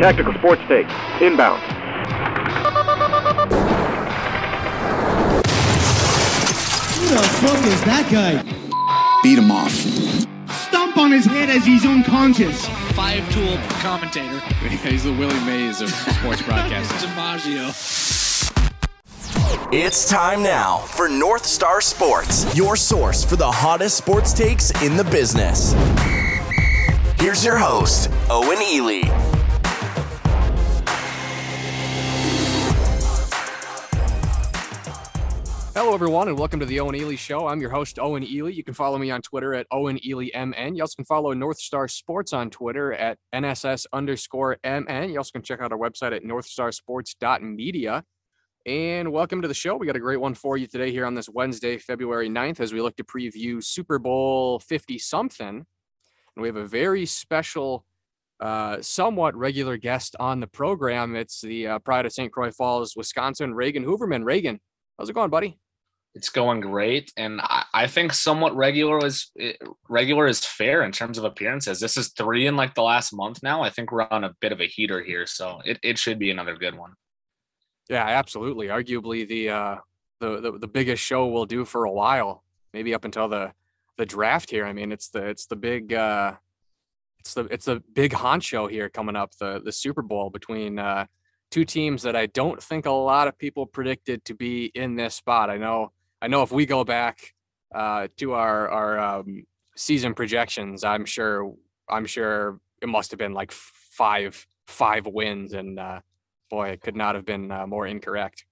Tactical Sports Take, inbound. Who the fuck is that guy? Beat him off. Stomp on his head as he's unconscious. Five tool commentator. He's the Willie Mays of sports broadcasting. DiMaggio. It's time now for North Star Sports, your source for the hottest sports takes in the business. Here's your host, Owen Ely. Hello, everyone, and welcome to the Owen Ely Show. I'm your host, Owen Ely. You can follow me on Twitter at Owen Ely MN. You also can follow North Star Sports on Twitter at NSS underscore MN. You also can check out our website at northstarsports.media. And welcome to the show. We got a great one for you today here on this Wednesday, February 9th, as we look to preview Super Bowl 50 something. And we have a very special, uh, somewhat regular guest on the program. It's the uh, Pride of St. Croix Falls, Wisconsin, Reagan Hoverman. Reagan, how's it going, buddy? It's going great and I, I think somewhat regular is eh, regular is fair in terms of appearances this is three in like the last month now i think we're on a bit of a heater here so it, it should be another good one Yeah, absolutely. Arguably the uh the, the the biggest show we'll do for a while, maybe up until the the draft here. I mean, it's the it's the big uh it's the it's the big honcho here coming up, the the Super Bowl between uh two teams that I don't think a lot of people predicted to be in this spot. I know I know if we go back uh to our our um season projections, I'm sure I'm sure it must have been like five five wins and uh boy, it could not have been uh, more incorrect.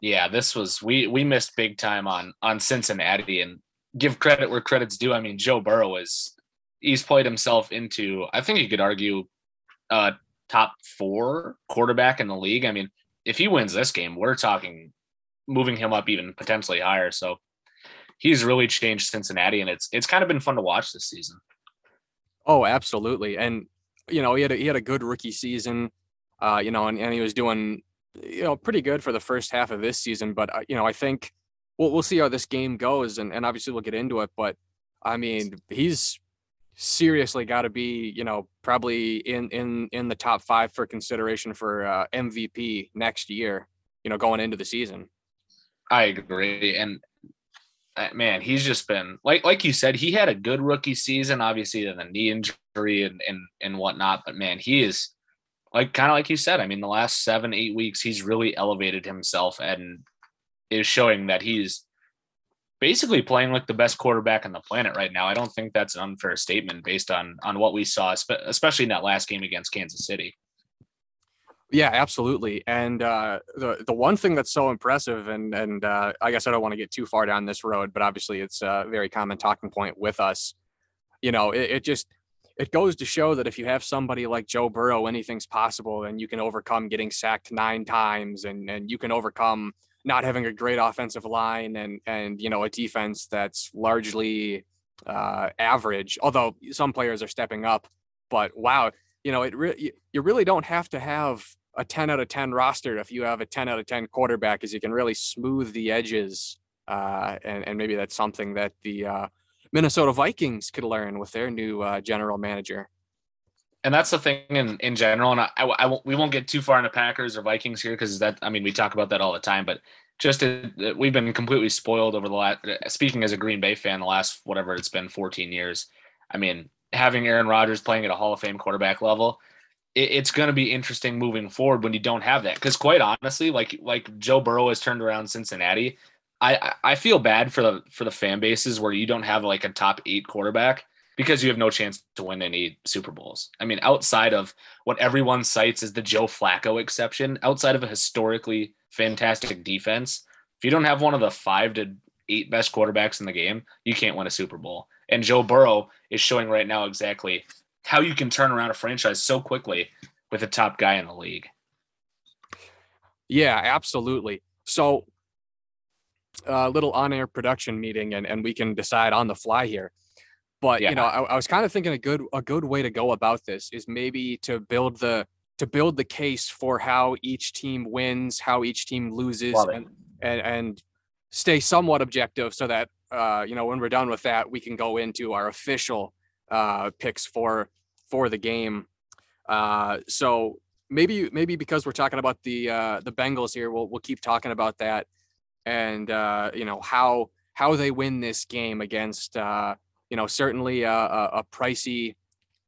yeah this was we we missed big time on on cincinnati and give credit where credit's due i mean joe burrow is he's played himself into i think you could argue uh top four quarterback in the league i mean if he wins this game we're talking moving him up even potentially higher so he's really changed cincinnati and it's it's kind of been fun to watch this season Oh, absolutely. And you know, he had a, he had a good rookie season, uh, you know, and, and he was doing you know pretty good for the first half of this season. But uh, you know, I think we'll we'll see how this game goes, and and obviously we'll get into it. But I mean, he's seriously got to be you know probably in in in the top five for consideration for uh, MVP next year. You know, going into the season. I agree. And uh, man, he's just been like like you said, he had a good rookie season, obviously the knee injury and and and whatnot. But man, he is like kind of like you said. I mean, the last seven eight weeks, he's really elevated himself and is showing that he's basically playing like the best quarterback on the planet right now. I don't think that's an unfair statement based on on what we saw, especially in that last game against Kansas City. Yeah, absolutely. And uh, the the one thing that's so impressive, and and uh, I guess I don't want to get too far down this road, but obviously it's a very common talking point with us. You know, it, it just it goes to show that if you have somebody like Joe Burrow, anything's possible, and you can overcome getting sacked nine times, and and you can overcome not having a great offensive line, and and you know a defense that's largely uh, average. Although some players are stepping up, but wow, you know it re- you, really don't have to have a 10 out of 10 roster if you have a 10 out of 10 quarterback because you can really smooth the edges uh, and, and maybe that's something that the uh, minnesota vikings could learn with their new uh, general manager and that's the thing in, in general. And I, I, I we won't get too far into Packers or Vikings here because that, I mean, we talk about that all the time, but just to, we've been completely spoiled over the last, speaking as a Green Bay fan, the last, whatever it's been 14 years. I mean, having Aaron Rodgers playing at a Hall of Fame quarterback level, it, it's going to be interesting moving forward when you don't have that. Because quite honestly, like like Joe Burrow has turned around Cincinnati. I I feel bad for the for the fan bases where you don't have like a top eight quarterback because you have no chance to win any Super Bowls. I mean, outside of what everyone cites as the Joe Flacco exception, outside of a historically fantastic defense, if you don't have one of the five to eight best quarterbacks in the game, you can't win a Super Bowl. And Joe Burrow is showing right now exactly how you can turn around a franchise so quickly with a top guy in the league. yeah absolutely so a little on-air production meeting and, and we can decide on the fly here but Yeah. you know I, I was kind of thinking a good a good way to go about this is maybe to build the to build the case for how each team wins how each team loses and, and and stay somewhat objective so that uh you know when we're done with that we can go into our official uh picks for for the game. Uh so maybe maybe because we're talking about the uh, the Bengals here, we'll we'll keep talking about that, and uh, you know how how they win this game against uh, you know certainly a, a, a pricey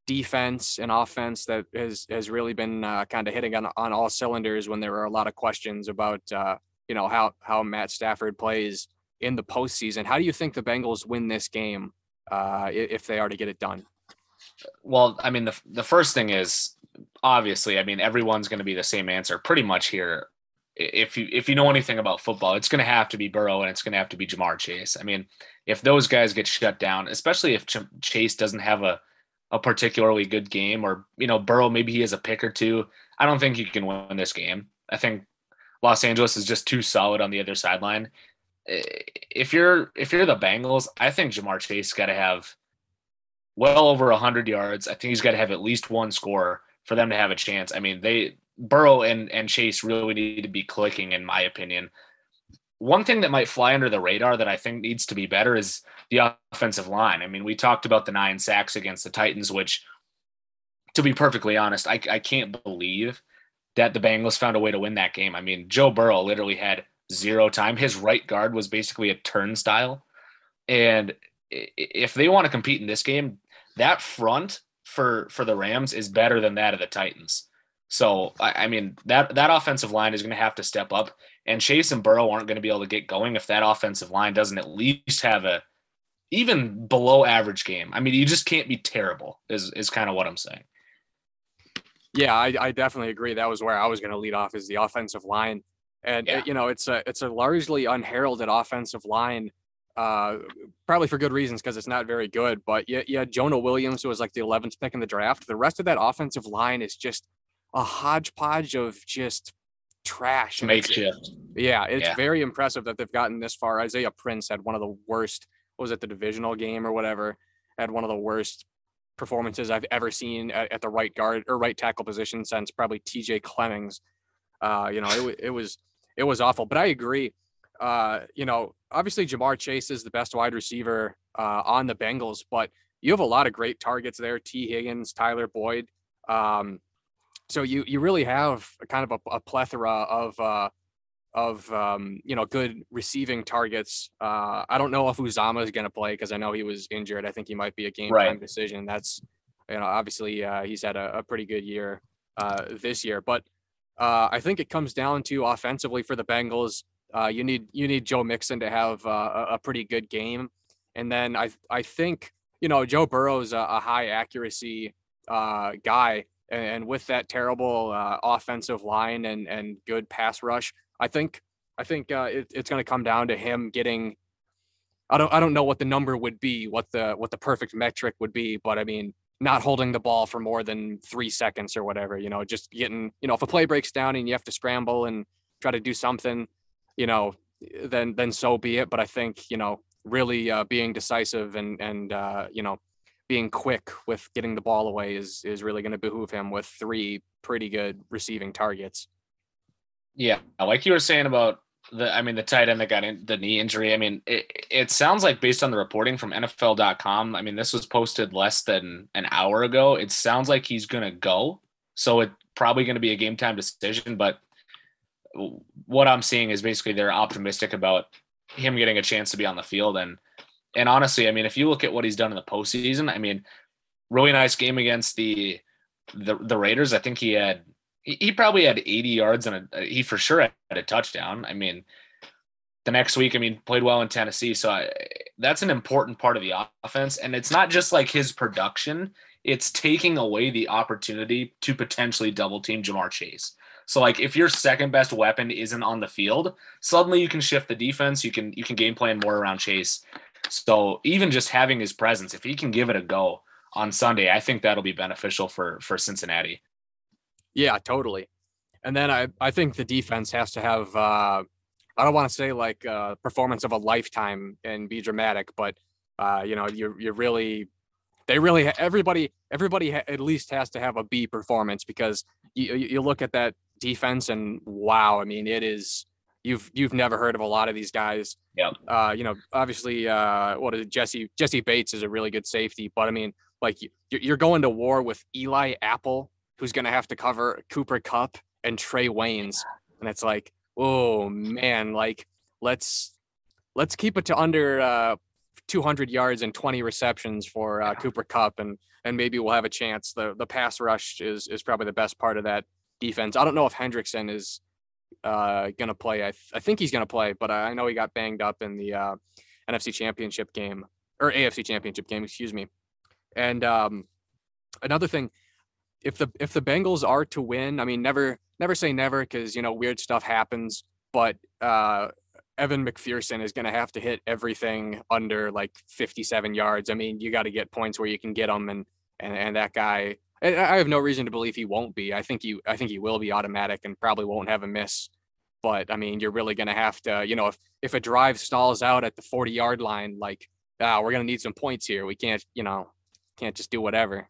defense and offense that has has really been uh, kind of hitting on on all cylinders when there were a lot of questions about uh, you know how how Matt Stafford plays in the postseason. How do you think the Bengals win this game uh, if they are to get it done? Well, I mean the the first thing is obviously, I mean everyone's going to be the same answer pretty much here. If you if you know anything about football, it's going to have to be Burrow and it's going to have to be Ja'Marr Chase. I mean, if those guys get shut down, especially if Ch- Chase doesn't have a a particularly good game, or you know Burrow maybe he has a pick or two. I don't think you can win this game. I think Los Angeles is just too solid on the other sideline. Eh, if you're if you're the Bengals, I think Ja'Marr Chase got to have well over hundred yards. I think he's got to have at least one score for them to have a chance. I mean, they Burrow and and Chase really need to be clicking, in my opinion. One thing that might fly under the radar that I think needs to be better is the offensive line. I mean, we talked about the nine sacks against the Titans, which, to be perfectly honest, I, I can't believe that the Bengals found a way to win that game. I mean, Joe Burrow literally had zero time. His right guard was basically a turnstile. And if they want to compete in this game, that front for for the Rams is better than that of the Titans. So I, I mean that that offensive line is going to have to step up, and Chase and Burrow aren't going to be able to get going if that offensive line doesn't at least have a even below average game. I mean, you just can't be terrible. Is is kind of what I'm saying. Yeah, I, I definitely agree. That was where I was going to lead off is the offensive line, and Yeah. you know it's a it's a largely unheralded offensive line, uh, probably for good reasons because it's not very good. But yeah, yeah, Jonah Williams who was like the 11th pick in the draft. The rest of that offensive line is just a hodgepodge of just trash. Makeshift. Yeah, it's Yeah. very impressive that they've gotten this far. Isaiah Prince had one of the worst. Was it the divisional game or whatever? Had one of the worst performances I've ever seen at, at the right guard or right tackle position since probably T.J. Clemmings. Uh, you know, it, it was it was awful. But I agree. Uh, you know, obviously Ja'Marr Chase is the best wide receiver uh, on the Bengals, but you have a lot of great targets there. Tee Higgins, Tyler Boyd. Um, so you you really have a kind of a, a plethora of uh, of um, you know good receiving targets. Uh, I don't know if Uzomah is going to play because I know he was injured. I think he might be a game time Right. decision. That's you know obviously uh, he's had a, a pretty good year uh, this year, but uh, I think it comes down to offensively for the Bengals. Uh, you need you need Joe Mixon to have uh, a, pretty good game, and then I I think you know Joe Burrow's a, a high accuracy uh, guy, and, and with that terrible uh, offensive line and and good pass rush, I think I think uh, it, it's going to come down to him getting. I don't I don't know what the number would be, what the what the perfect metric would be, but I mean not holding the ball for more than three seconds or whatever. You know, just getting you know if a play breaks down and you have to scramble and try to do something, you know, then then so be it. But I think you know really uh, being decisive and and uh, you know being quick with getting the ball away is is really going to behoove him with three pretty good receiving targets. Yeah, like you were saying about the, I mean, the tight end that got in, the knee injury. I mean, it, it sounds like based on the reporting from NFL.com. I mean, this was posted less than an hour ago. It sounds like he's to go, so it's probably going to be a game time decision. But what I'm seeing is basically they're optimistic about him getting a chance to be on the field. And and honestly, I mean, if you look at what he's done in the postseason, I mean, really nice game against the the the Raiders. I think he had he, probably had 80 yards and he for sure had a touchdown. I mean, the next week, I mean, played well in Tennessee. So I, that's an important part of the offense. And it's not just like his production, it's taking away the opportunity to potentially double team Ja'Marr Chase. So like if your second best weapon isn't on the field, suddenly you can shift the defense. You can you can game plan more around Chase. So even just having his presence, if he can give it a go on Sunday, I think that'll be beneficial for for Cincinnati. Yeah, totally. And then I, I think the defense has to have uh, I don't want to say like uh, performance of a lifetime and be dramatic, but uh, you know you you really they really everybody everybody ha- at least has to have a B performance because you you you look at that defense and wow, I mean it is you've you've never heard of a lot of these guys. Yep. Uh, you know, obviously, uh, what is it? Jessie Jessie Bates is a really good safety, but I mean, like you're going to war with Eli Apple who's going to have to cover Cooper Kupp and Trae Waynes. And it's like, oh man, like let's let's keep it to under uh, 200 yards and 20 receptions for uh, Cooper Kupp, and and maybe we'll have a chance. The the pass rush is is probably the best part of that defense. I don't know if Hendrickson is uh, going to play. I, th- I think he's going to play, but I know he got banged up in the uh, NFC Championship game or AFC Championship game, excuse me. And um, another thing, if the if the Bengals are to win, I mean, never never say never because you know weird stuff happens, but uh, Evan McPherson is going to have to hit everything under like 57 yards. I mean, you got to get points where you can get them, and and and that guy. I have no reason to believe he won't be. I think you I think he will be automatic and probably won't have a miss. But I mean, you're really going to have to, you know, if if a drive stalls out at the 40 yard line, like, ah, we're going to need some points here. We can't, you know, can't just do whatever.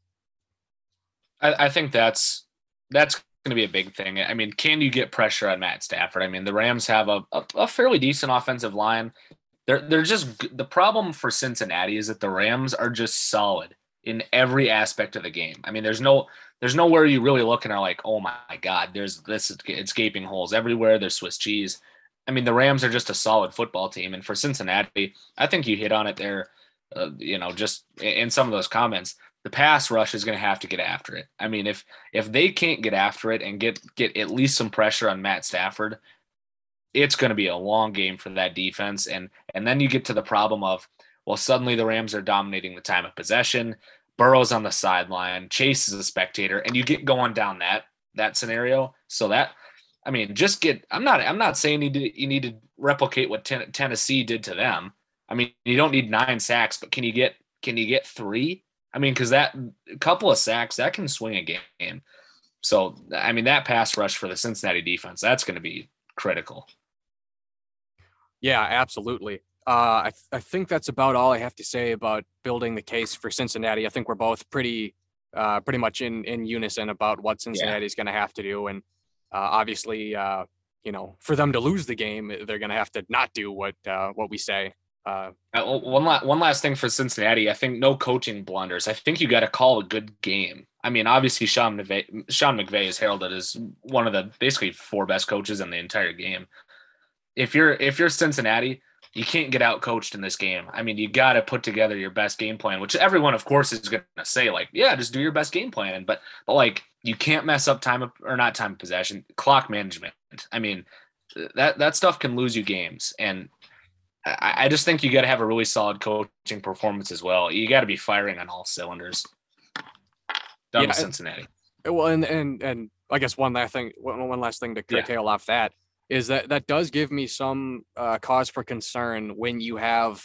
I, I think that's that's going to be a big thing. I mean, can you get pressure on Matt Stafford? I mean, the Rams have a, a, a fairly decent offensive line. They're they're just the problem for Cincinnati is that the Rams are just solid in every aspect of the game. I mean, there's no there's nowhere you really look and are like, oh my god, there's this it's gaping holes everywhere. There's Swiss cheese. I mean, the Rams are just a solid football team, and for Cincinnati, I think you hit on it there. Uh, you know, just in some of those comments, the pass rush is going to have to get after it. I mean, if if they can't get after it and get get at least some pressure on Matt Stafford, it's going to be a long game for that defense. And and then you get to the problem of well, suddenly the Rams are dominating the time of possession. Burrow's on the sideline, Chase is a spectator, and you get going down that that scenario. So that I mean, just get. I'm not. I'm not saying you need to, you need to replicate what ten, Tennessee did to them. I mean, you don't need nine sacks, but can you get can you get three? I mean, because that couple of sacks that can swing a game. So I mean, that pass rush for the Cincinnati defense that's going to be critical. Yeah, absolutely. Uh, I, th- I think that's about all I have to say about building the case for Cincinnati. I think we're both pretty uh, pretty much in in unison about what Cincinnati is going to have to do, and uh, obviously, uh, you know, for them to lose the game, they're going to have to not do what uh, what we say. Uh, uh one last one last thing for Cincinnati, I think no coaching blunders. I think you got to call a good game. I mean, obviously Sean McVay, Sean McVay is heralded as one of the basically four best coaches in the entire game. If you're if you're Cincinnati, you can't get out coached in this game. I mean, you got to put together your best game plan, which everyone, of course, is going to say like, yeah, just do your best game plan. But but like, you can't mess up time of, or not time possession, clock management. I mean, that that stuff can lose you games, and I, I just think you got to have a really solid coaching performance as well. You got to be firing on all cylinders. Done yeah, with Cincinnati. Well, and and and I guess one last thing, one, one last thing to curtail yeah. off that is that that does give me some uh, cause for concern when you have,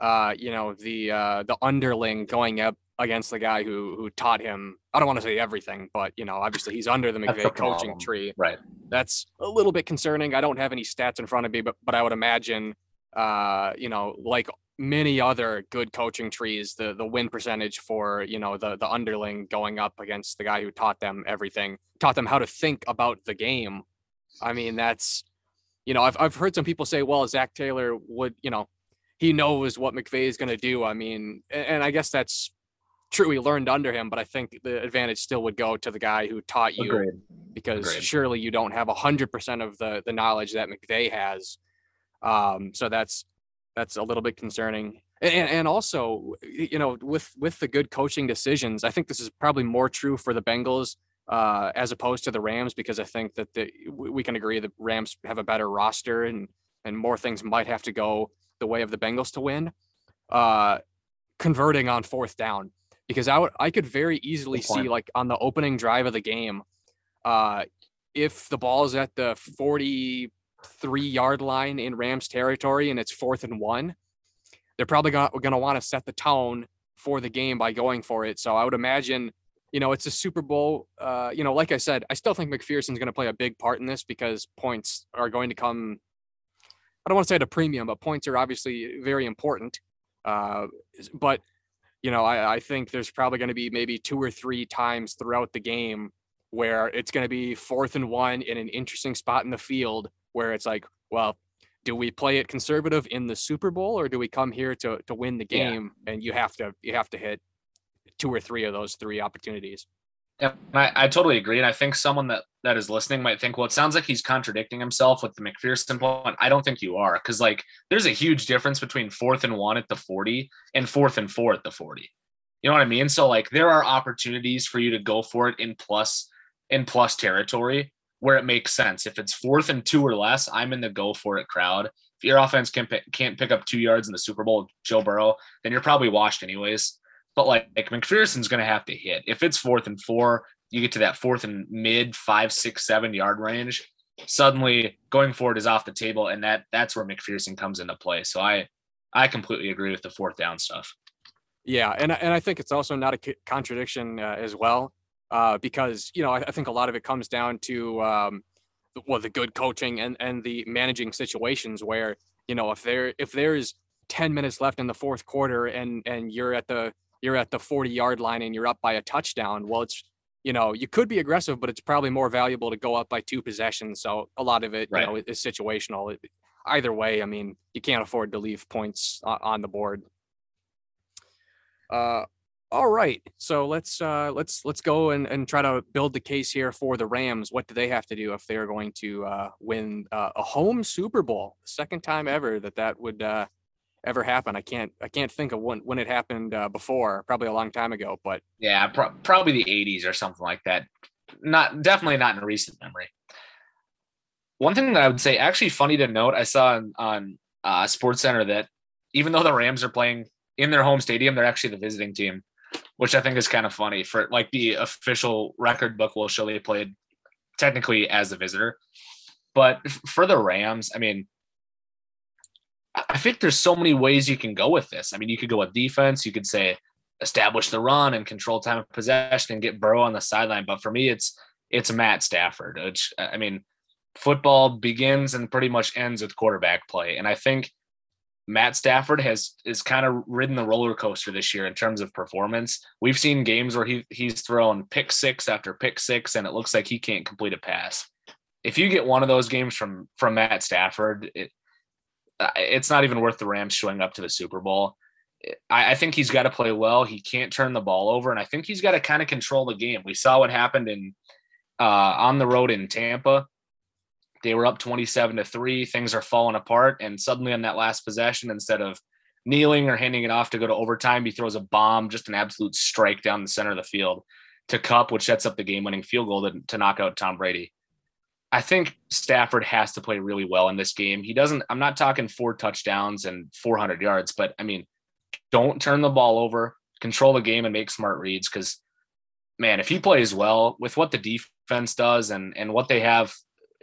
uh, you know, the uh, the underling going up against the guy who who taught him. I don't want to say everything, but you know, obviously he's under the McVay the coaching tree. Right. That's a little bit concerning. I don't have any stats in front of me, but but I would imagine uh, you know, like many other good coaching trees, the the win percentage for you know the the underling going up against the guy who taught them everything, taught them how to think about the game. I mean, that's you know, I've I've heard some people say, well, Zac Taylor would, you know, he knows what McVay is going to do. I mean, and I guess that's true. He learned under him, but I think the advantage still would go to the guy who taught you, Agreed. because Agreed. surely you don't have a hundred percent of the the knowledge that McVay has. Um, so that's that's a little bit concerning. And, and also, you know, with with the good coaching decisions, I think this is probably more true for the Bengals uh, as opposed to the Rams because I think that the, we can agree the Rams have a better roster and and more things might have to go the way of the Bengals to win. Uh, converting on fourth down because I would I could very easily see like on the opening drive of the game, uh, if the ball is at the 40 three yard line in Rams territory and it's fourth and one, they're probably going to want to set the tone for the game by going for it. So I would imagine, you know, it's a Super Bowl. Uh, you know, like I said, I still think McPherson's going to play a big part in this because points are going to come. I don't want to say at a premium, but points are obviously very important. Uh, but you know, I, I think there's probably going to be maybe two or three times throughout the game where it's going to be fourth and one in an interesting spot in the field where it's like, well, do we play it conservative in the Super Bowl or do we come here to to win the game? Yeah. And you have to you have to hit two or three of those three opportunities. Yeah, I, I totally agree. And I think someone that, that is listening might think, well, it sounds like he's contradicting himself with the McPherson point. I don't think you are. Cause like there's a huge difference between fourth and one at the 40 and fourth and four at the 40. You know what I mean? So like there are opportunities for you to go for it in plus in plus territory where it makes sense. If it's fourth and two or less, I'm in the go for it crowd. If your offense can pick, can't pick up two yards in the Super Bowl, Joe Burrow, then you're probably washed anyways. But like, like McPherson's going to have to hit. If it's fourth and four, you get to that fourth and mid five, six, seven yard range. Suddenly, going forward is off the table, and that that's where McPherson comes into play. So I I completely agree with the fourth down stuff. Yeah, and and I think it's also not a contradiction uh, as well, uh, because you know I, I, think a lot of it comes down to um, well the good coaching and and the managing situations where you know if there if there's 10 minutes left in the fourth quarter and and you're at the you're at the 40 yard line and you're up by a touchdown. Well, it's, you know, you could be aggressive, but it's probably more valuable to go up by two possessions. So a lot of it, right. you know, is situational. Either way, I mean, you can't afford to leave points on the board. Uh, all right, so let's uh, let's let's go and, and try to build the case here for the Rams. What do they have to do if they're going to uh, win uh, a home Super Bowl, second time ever that that would uh, ever happen. I can't I can't think of when when it happened uh, before. Probably a long time ago, but yeah, pro- probably the 80s or something like that. Not definitely not in recent memory. One thing that I would say, actually funny to note, I saw on, on uh, SportsCenter that even though the Rams are playing in their home stadium, they're actually the visiting team, which I think is kind of funny. For like the official record book will show they played technically as a visitor, but for the Rams, I mean, I think there's so many ways you can go with this. I mean, you could go with defense. You could say establish the run and control time of possession and get Burrow on the sideline. But for me, it's it's Matt Stafford. Which I mean, football begins and pretty much ends with quarterback play, and I think Matt Stafford has is kind of ridden the roller coaster this year in terms of performance. We've seen games where he he's thrown pick six after pick six, and it looks like he can't complete a pass. If you get one of those games from from Matt Stafford, it, it's not even worth the Rams showing up to the Super Bowl. I, I think he's got to play well. He can't turn the ball over, and I think he's got to kind of control the game. We saw what happened in uh, on the road in Tampa. They were up 27 to 3. Things are falling apart. And suddenly, on that last possession, instead of kneeling or handing it off to go to overtime, he throws a bomb, just an absolute strike down the center of the field to Kupp which sets up the game winning field goal to, to knock out Tom Brady. I think Stafford has to play really well in this game. He doesn't, I'm not talking four touchdowns and 400 yards, but I mean, don't turn the ball over, control the game and make smart reads. Cause man, if he plays well with what the defense does and, and what they have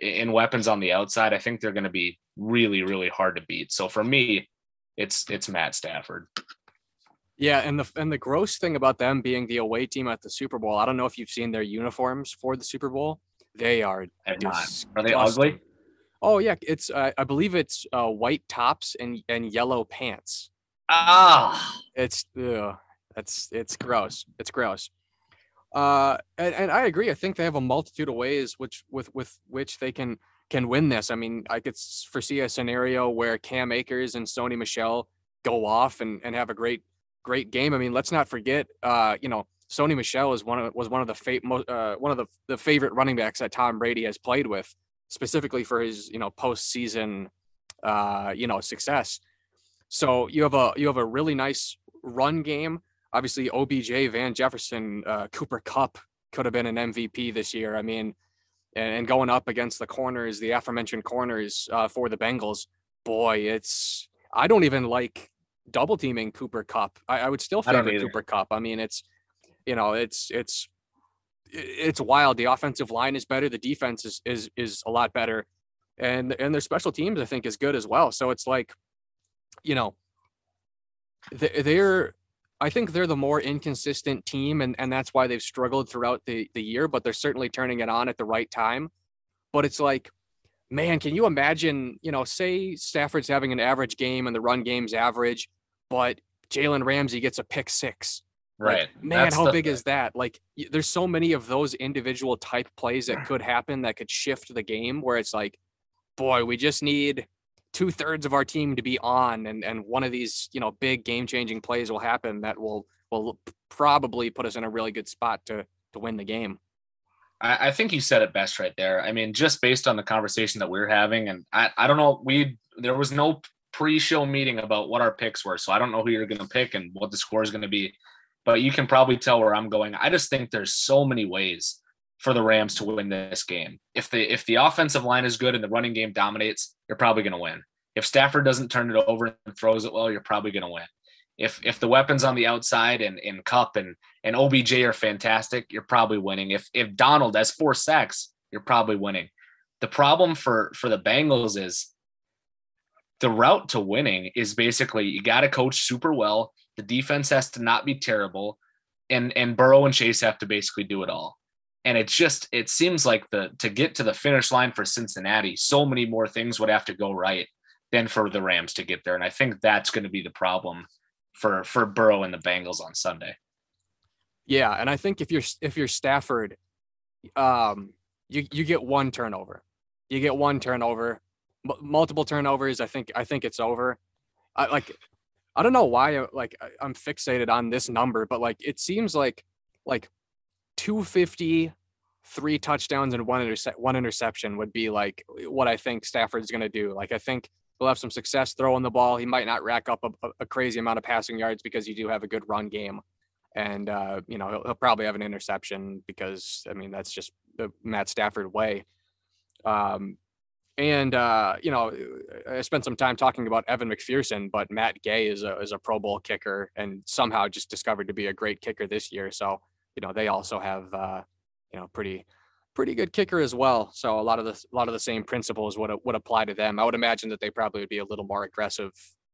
in weapons on the outside, I think they're going to be really, really hard to beat. So for me, it's, it's Matt Stafford. Yeah, and the and the gross thing about them being the away team at the Super Bowl, I don't know if you've seen their uniforms for the Super Bowl they are. Are they ugly? Oh yeah, it's uh, I believe it's uh, white tops and and yellow pants. Ah, it's ugh, that's it's gross. It's gross. Uh, and, and I agree. I think they have a multitude of ways which with with which they can can win this. I mean, I could foresee a scenario where Cam Akers and Sony Michel go off and, and have a great great game. I mean, let's not forget, uh, you know, Sony Michel is one of was one of the fa- uh, one of the, the favorite running backs that Tom Brady has played with, specifically for his you know postseason uh, you know success. So you have a you have a really nice run game. Obviously, OBJ, Van Jefferson, uh, Cooper Kupp could have been an MVP this year. I mean, and, and going up against the corners, the aforementioned corners uh, for the Bengals, boy, it's I don't even like double teaming Cooper Kupp. I, I would still favor Cooper Cup. I mean, it's you know, it's it's it's wild. The offensive line is better. The defense is is is a lot better, and and their special teams I think is good as well. So it's like, you know, they're I think they're the more inconsistent team, and and that's why they've struggled throughout the the year. But they're certainly turning it on at the right time. But it's like, man, can you imagine? You know, say Stafford's having an average game and the run game's average, but Jalen Ramsey gets a pick six Right. Like, man, That's how the, big is that? Like, there's so many of those individual type plays that could happen that could shift the game where it's like, boy, we just need two thirds of our team to be on, and and one of these, you know, big game changing plays will happen that will will probably put us in a really good spot to to win the game. I, I think you said it best right there. I mean, just based on the conversation that we are having, and I, I don't know, we there was no pre-show meeting about what our picks were, so I don't know who you're going to pick and what the score is going to be. But you can probably tell where I'm going. I just think there's so many ways for the Rams to win this game. If the if the offensive line is good and the running game dominates, you're probably going to win. If Stafford doesn't turn it over and throws it well, you're probably going to win. If if the weapons on the outside and in Kupp and and OBJ are fantastic, you're probably winning. If if Donald has four sacks, you're probably winning. The problem for for the Bengals is the route to winning is basically you got to coach super well. The defense has to not be terrible, and and Burrow and Chase have to basically do it all. And it just it seems like the to get to the finish line for Cincinnati, so many more things would have to go right than for the Rams to get there. And I think that's going to be the problem for for Burrow and the Bengals on Sunday. Yeah, and I think if you're if you're Stafford, um, you you get one turnover, you get one turnover, M- multiple turnovers. I think I think it's over. I like, I don't know why like I'm fixated on this number, but like it seems like like 250, three touchdowns and one one interception would be like what I think Stafford's going to do. Like I think he'll have some success throwing the ball. He might not rack up a, a crazy amount of passing yards because you do have a good run game. And, uh, you know, he'll, he'll, probably have an interception because, I mean, that's just the Matt Stafford way. Um, and, uh, you know, I spent some time talking about Evan McPherson, but Matt Gay is a, is a Pro Bowl kicker and somehow just discovered to be a great kicker this year. So, you know, they also have, uh, you know, pretty pretty good kicker as well. So a lot of the a lot of the same principles would would apply to them. I would imagine that they probably would be a little more aggressive,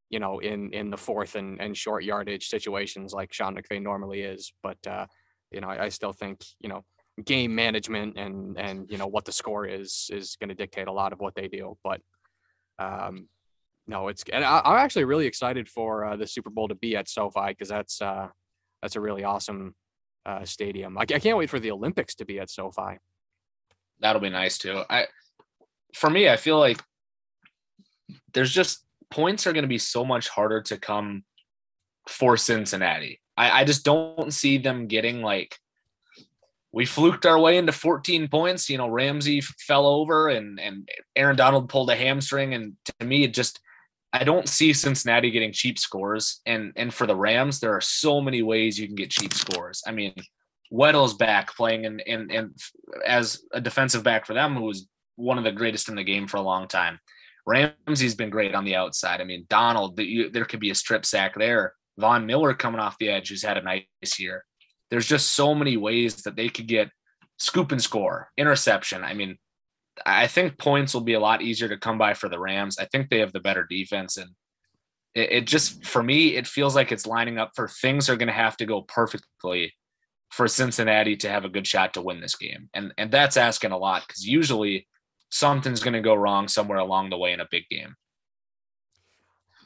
you know, in in the fourth and and short yardage situations like Sean McVay normally is. But uh, you know, I, I still think you know game management and and you know what the score is is going to dictate a lot of what they do. But um, no, it's and I, am actually really excited for uh, the Super Bowl to be at SoFi because that's uh, that's a really awesome uh, stadium. I, I can't wait for the Olympics to be at SoFi that'll be nice too. I for me, I feel like there's just points are going to be so much harder to come for Cincinnati. I, I just don't see them getting like we fluked our way into 14 points. You know, Ramsey fell over and and Aaron Donald pulled a hamstring, and to me, it just I don't see Cincinnati getting cheap scores. And and for the Rams, there are so many ways you can get cheap scores. I mean, Weddle's back playing in, in, in as a defensive back for them, who was one of the greatest in the game for a long time. Ramsey's been great on the outside. I mean, Donald, the, there could be a strip sack there. Von Miller coming off the edge, who's had a nice year. There's just so many ways that they could get scoop and score, interception. I mean, I think points will be a lot easier to come by for the Rams. I think they have the better defense, and it, it just for me, it feels like it's lining up for things are going to have to go perfectly for Cincinnati to have a good shot to win this game. And and that's asking a lot because usually something's going to go wrong somewhere along the way in a big game.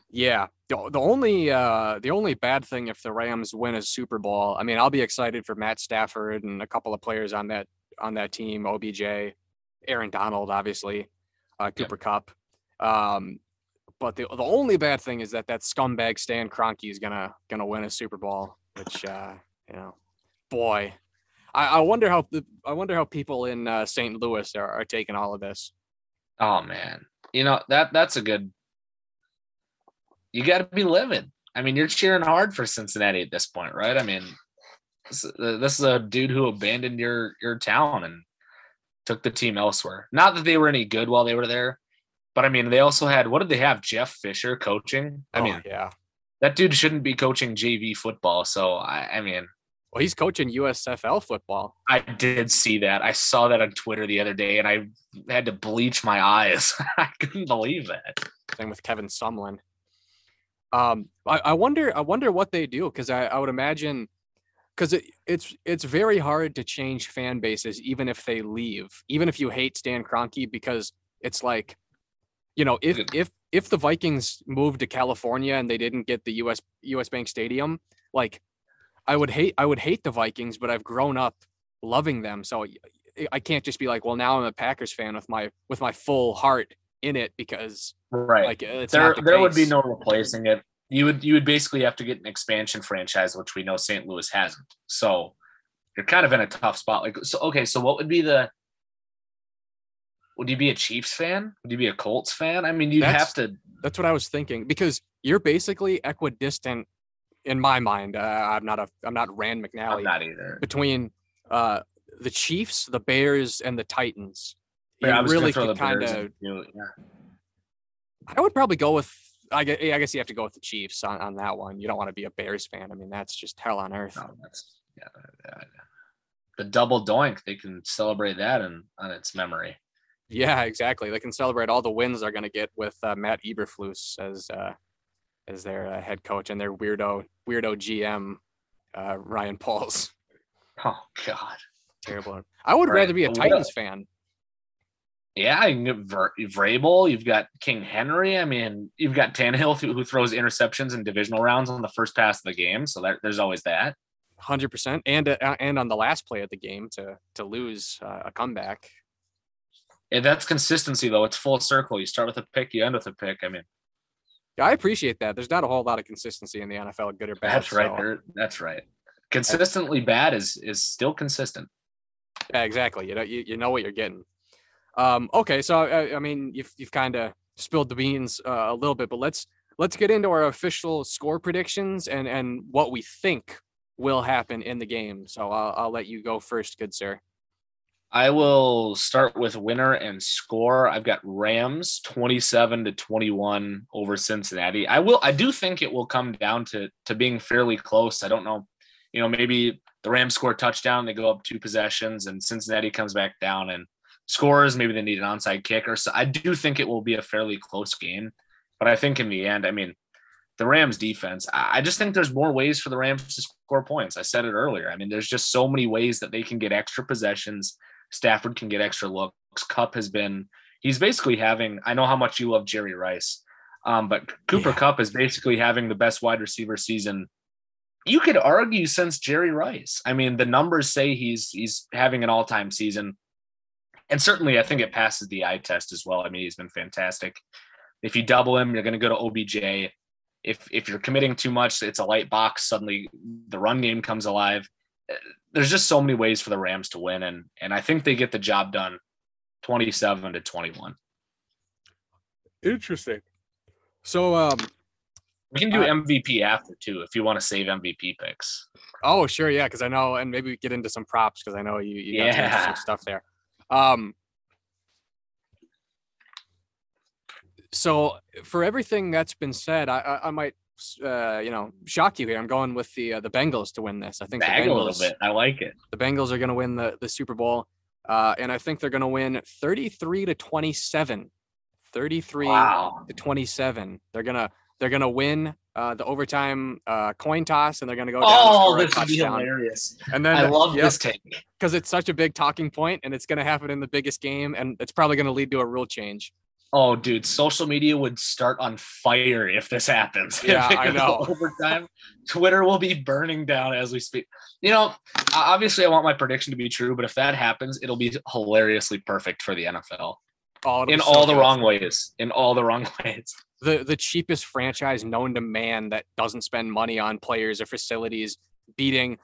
Yeah, the, the only uh, the only bad thing if the Rams win a Super Bowl, I mean, I'll be excited for Matt Stafford and a couple of players on that on that team, OBJ, Aaron Donald, obviously, uh, Cooper yep. Kupp. Um, but the the only bad thing is that that scumbag Stan Kroenke is gonna gonna win a Super Bowl, which uh, you know boy, I, I wonder how the, I wonder how people in uh, St. Louis are, are taking all of this. Oh man, you know that that's a good. You got to be living. I mean, you're cheering hard for Cincinnati at this point, right? I mean, this, this is a dude who abandoned your your town and took the team elsewhere. Not that they were any good while they were there, but I mean, they also had what did they have? Jeff Fisher coaching. I oh, mean, yeah, that dude shouldn't be coaching JV football. So I, I mean, well, he's coaching USFL football. I did see that. I saw that on Twitter the other day, and I had to bleach my eyes. I couldn't believe that. Same with Kevin Sumlin. Um, I, I wonder. I wonder what they do because I, I would imagine because it, it's it's very hard to change fan bases even if they leave, even if you hate Stan Kroenke, because it's like, you know, if if if the Vikings moved to California and they didn't get the US US Bank Stadium, like I would hate I would hate the Vikings, but I've grown up loving them. So I can't just be like, well, now I'm a Packers fan with my with my full heart in it because right. Like it's there the there case. would be no replacing it. You would you would basically have to get an expansion franchise, which we know St. Louis hasn't. So you're kind of in a tough spot. Like, so okay, so what would be the? Would you be a Chiefs fan? Would you be a Colts fan? I mean, you'd That's- have to. That's what I was thinking because you're basically equidistant in my mind. Uh, I'm not a I'm not Rand I'm McNally not either. between uh, the Chiefs, the Bears, and the Titans. You Yeah, I was really could kind of. you yeah. I would probably go with. I guess, I guess you have to go with the Chiefs on, on that one. You don't want to be a Bears fan. I mean, that's just hell on earth. No, that's yeah. The double doink, they can celebrate that and on its memory. Yeah, exactly. They can celebrate all the wins they're going to get with uh, Matt Eberflus as uh, as their uh, head coach and their weirdo weirdo GM uh, Ryan Poles. Oh God. Terrible. I would Right. rather be a Titans fan. Yeah, you can get Ver- Vrabel. You've got King Henry. I mean, you've got Tannehill who, who throws interceptions in divisional rounds on the first pass of the game. So there, there's always that. Hundred percent, and uh, and on the last play of the game to to lose uh, a comeback. And that's consistency, though. It's full circle. You start with a pick, you end with a pick. I mean, Yeah, I appreciate that. There's not a whole lot of consistency in the NFL, good or bad. that's right. so- that's right. Consistently bad is is still consistent. Yeah, exactly. You know, you, you know what you're getting. Um, okay, so I, I mean, you've you've kind of spilled the beans uh, a little bit, but let's let's get into our official score predictions and and what we think will happen in the game. So I'll I'll let you go first, good sir. I will start with winner and score. I've got Rams 27 to 21 over Cincinnati. I will I do think it will come down to to being fairly close. I don't know. You know, maybe the Rams score a touchdown, they go up two possessions and Cincinnati comes back down and scores, maybe they need an onside kicker. So I do think it will be a fairly close game. But I think in the end, I mean, the Rams defense, I I just think there's more ways for the Rams to score points. I said it earlier. I mean, there's just so many ways that they can get extra possessions. Stafford can get extra looks. Kupp has been, he's basically having, I know how much you love Jerry Rice, um, but Cooper Yeah. Kupp is basically having the best wide receiver season. You could argue since Jerry Rice. I mean, the numbers say he's he's having an all-time season. And certainly I think it passes the eye test as well. I mean, he's been fantastic. If you double him, you're going to go to OBJ. If if you're committing too much, it's a light box. Suddenly, the run game comes alive. Uh, There's just so many ways for the Rams to win, and and I think they get the job done, 27 to 21. Interesting. So um We can do MVP after too, if you want to save MVP picks. oh sure, yeah, because I know and maybe we get into some props because I know you, you got some stuff there. Um so for everything that's been said, I I, I might uh, you know shock you here. I'm going with the uh, the Bengals to win this. I think Bag the a Bengals little bit. I like it. the Bengals are going to win the the Super Bowl, uh, and I think they're going to win 33 to 27. 33 Wow. to 27. They're gonna they're gonna win uh, the overtime uh, coin toss, and they're gonna go down Oh, this would be hilarious. And then I love yep, this take. because it's such a big talking point, and it's gonna happen in the biggest game, and it's probably gonna lead to a rule change. Oh, dude, social media would start on fire if this happens. Yeah, I know. Overtime, Twitter will be burning down as we speak. You know, obviously, I want my prediction to be true, but if that happens, it'll be hilariously perfect for the NFL Oh, in so all the good. wrong ways. In all the wrong ways. The the cheapest franchise known to man that doesn't spend money on players or facilities beating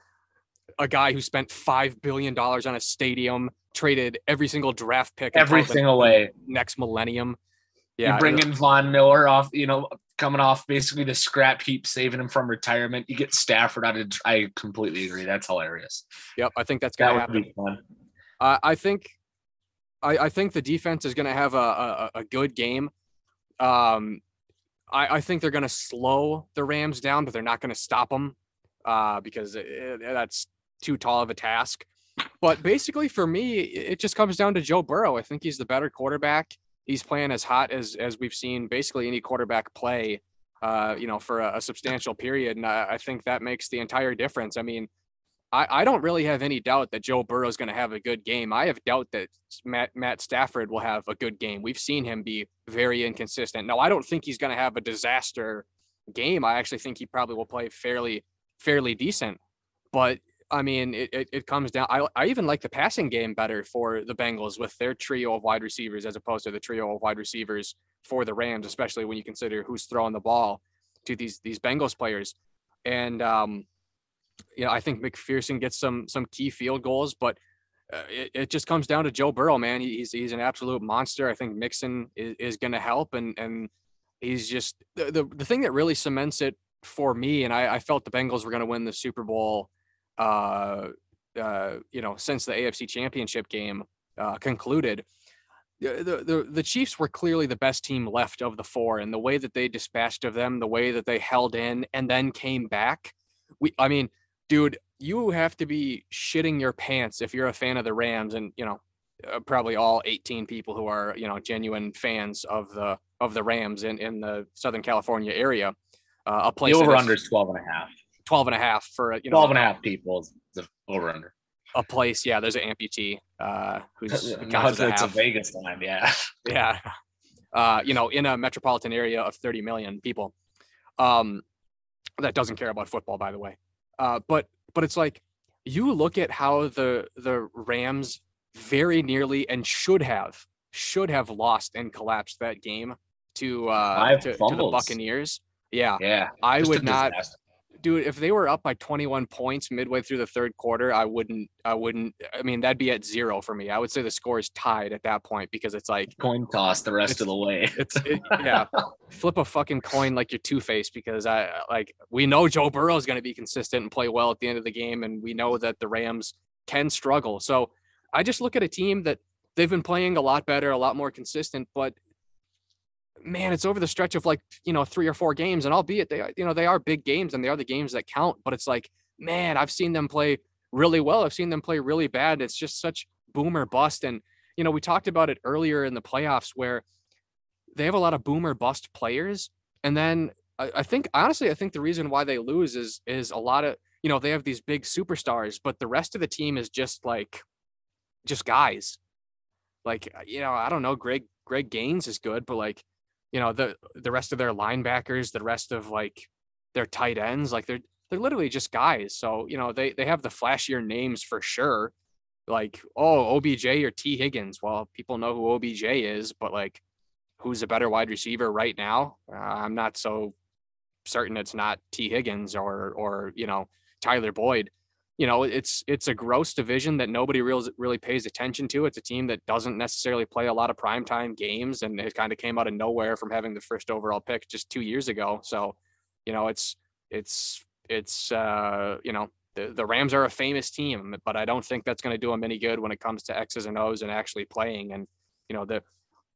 a guy who spent five billion dollars on a stadium, traded every single draft pick, the Everything away. next millennium. Yeah, you bring in Von Miller off, you know, coming off basically the scrap heap, saving him from retirement. You get Stafford out of. I completely agree. That's hilarious. Yep, I think that's That gonna would happen. be fun. Uh, I think, I, I think the defense is going to have a, a, a good game. Um, I, I think they're going to slow the Rams down, but they're not going to stop them uh, because it, it- that's too tall of a task. But basically, for me, it just comes down to Joe Burrow. I think he's the better quarterback. He's playing as hot as as we've seen basically any quarterback play, uh, you know, for a, a substantial period, and I, I think that makes the entire difference. I mean, I, I don't really have any doubt that Joe Burrow is going to have a good game. I have doubt that Matt Matt Stafford will have a good game. We've seen him be very inconsistent. Now, I don't think he's going to have a disaster game. I actually think he probably will play fairly fairly decent. But I mean, it, it, it comes down. I, I even like the passing game better for the Bengals with their trio of wide receivers as opposed to the trio of wide receivers for the Rams, especially when you consider who's throwing the ball to these these Bengals players. And um, know, I think McPherson gets some some key field goals, but uh, it, it just comes down to Joe Burrow, man. He's he's an absolute monster. I think Mixon is, is going to help, and and he's just the, the the thing that really cements it for me. And I, I felt the Bengals were going to win the Super Bowl, uh, uh, you know, since the AFC Championship game uh, concluded. The, the the Chiefs were clearly the best team left of the four, and the way that they dispatched of them, the way that they held in and then came back. We, I mean, dude, you have to be shitting your pants if you're a fan of the Rams, and you know, uh, probably all 18 people who are you know genuine fans of the of the Rams in in the Southern California area. Uh, a place The over under is 12 and a half. 12 and a half for you know 12 and a half people is the over under. a place. Yeah, there's an amputee uh, who's who No, it's, it's a. Vegas line, yeah. yeah uh you know in a metropolitan area of 30 million people um that doesn't care about football by the way uh but but it's like you look at how the the rams very nearly and should have should have lost and collapsed that game to uh to, to the buccaneers yeah Yeah. i would not disaster. Dude if they were up by 21 points midway through the third quarter i wouldn't i wouldn't i mean that'd be at zero for me. I would say the score is tied at that point because it's like coin toss the rest of the way. it's it, yeah. Flip a fucking coin like you're two-faced because i like we know joe burrow is going to be consistent and play well at the end of the game and we know that the rams can struggle. So i just look at a team that they've been playing a lot better a lot more consistent but man it's over the stretch of like you know three or four games and albeit they you know they are big games and they are the games that count but it's like man i've seen them play really well. I've seen them play really bad. It's just such boomer bust and you know we talked about it earlier in the playoffs where they have a lot of boomer bust players and then I, I think honestly i think the reason why they lose is is a lot of you know they have these big superstars but the rest of the team is just like just guys. Like you know i don't know greg greg gaines is good but like you know the the rest of their linebackers the rest of like their tight ends like they're they're literally just guys. So you know they they have the flashier names for sure. Like oh obj or Tee Higgins. Well people know who obj is but like who's a better wide receiver right now? Uh, i'm not so certain it's not Tee Higgins or or you know tyler boyd you know it's it's a gross division that nobody really really pays attention to. It's a team that doesn't necessarily play a lot of primetime games and it kind of came out of nowhere from having the first overall pick just two years ago. So you know it's it's it's uh you know the, the rams are a famous team but i don't think that's going to do them any good when it comes to x's and o's and actually playing. And you know the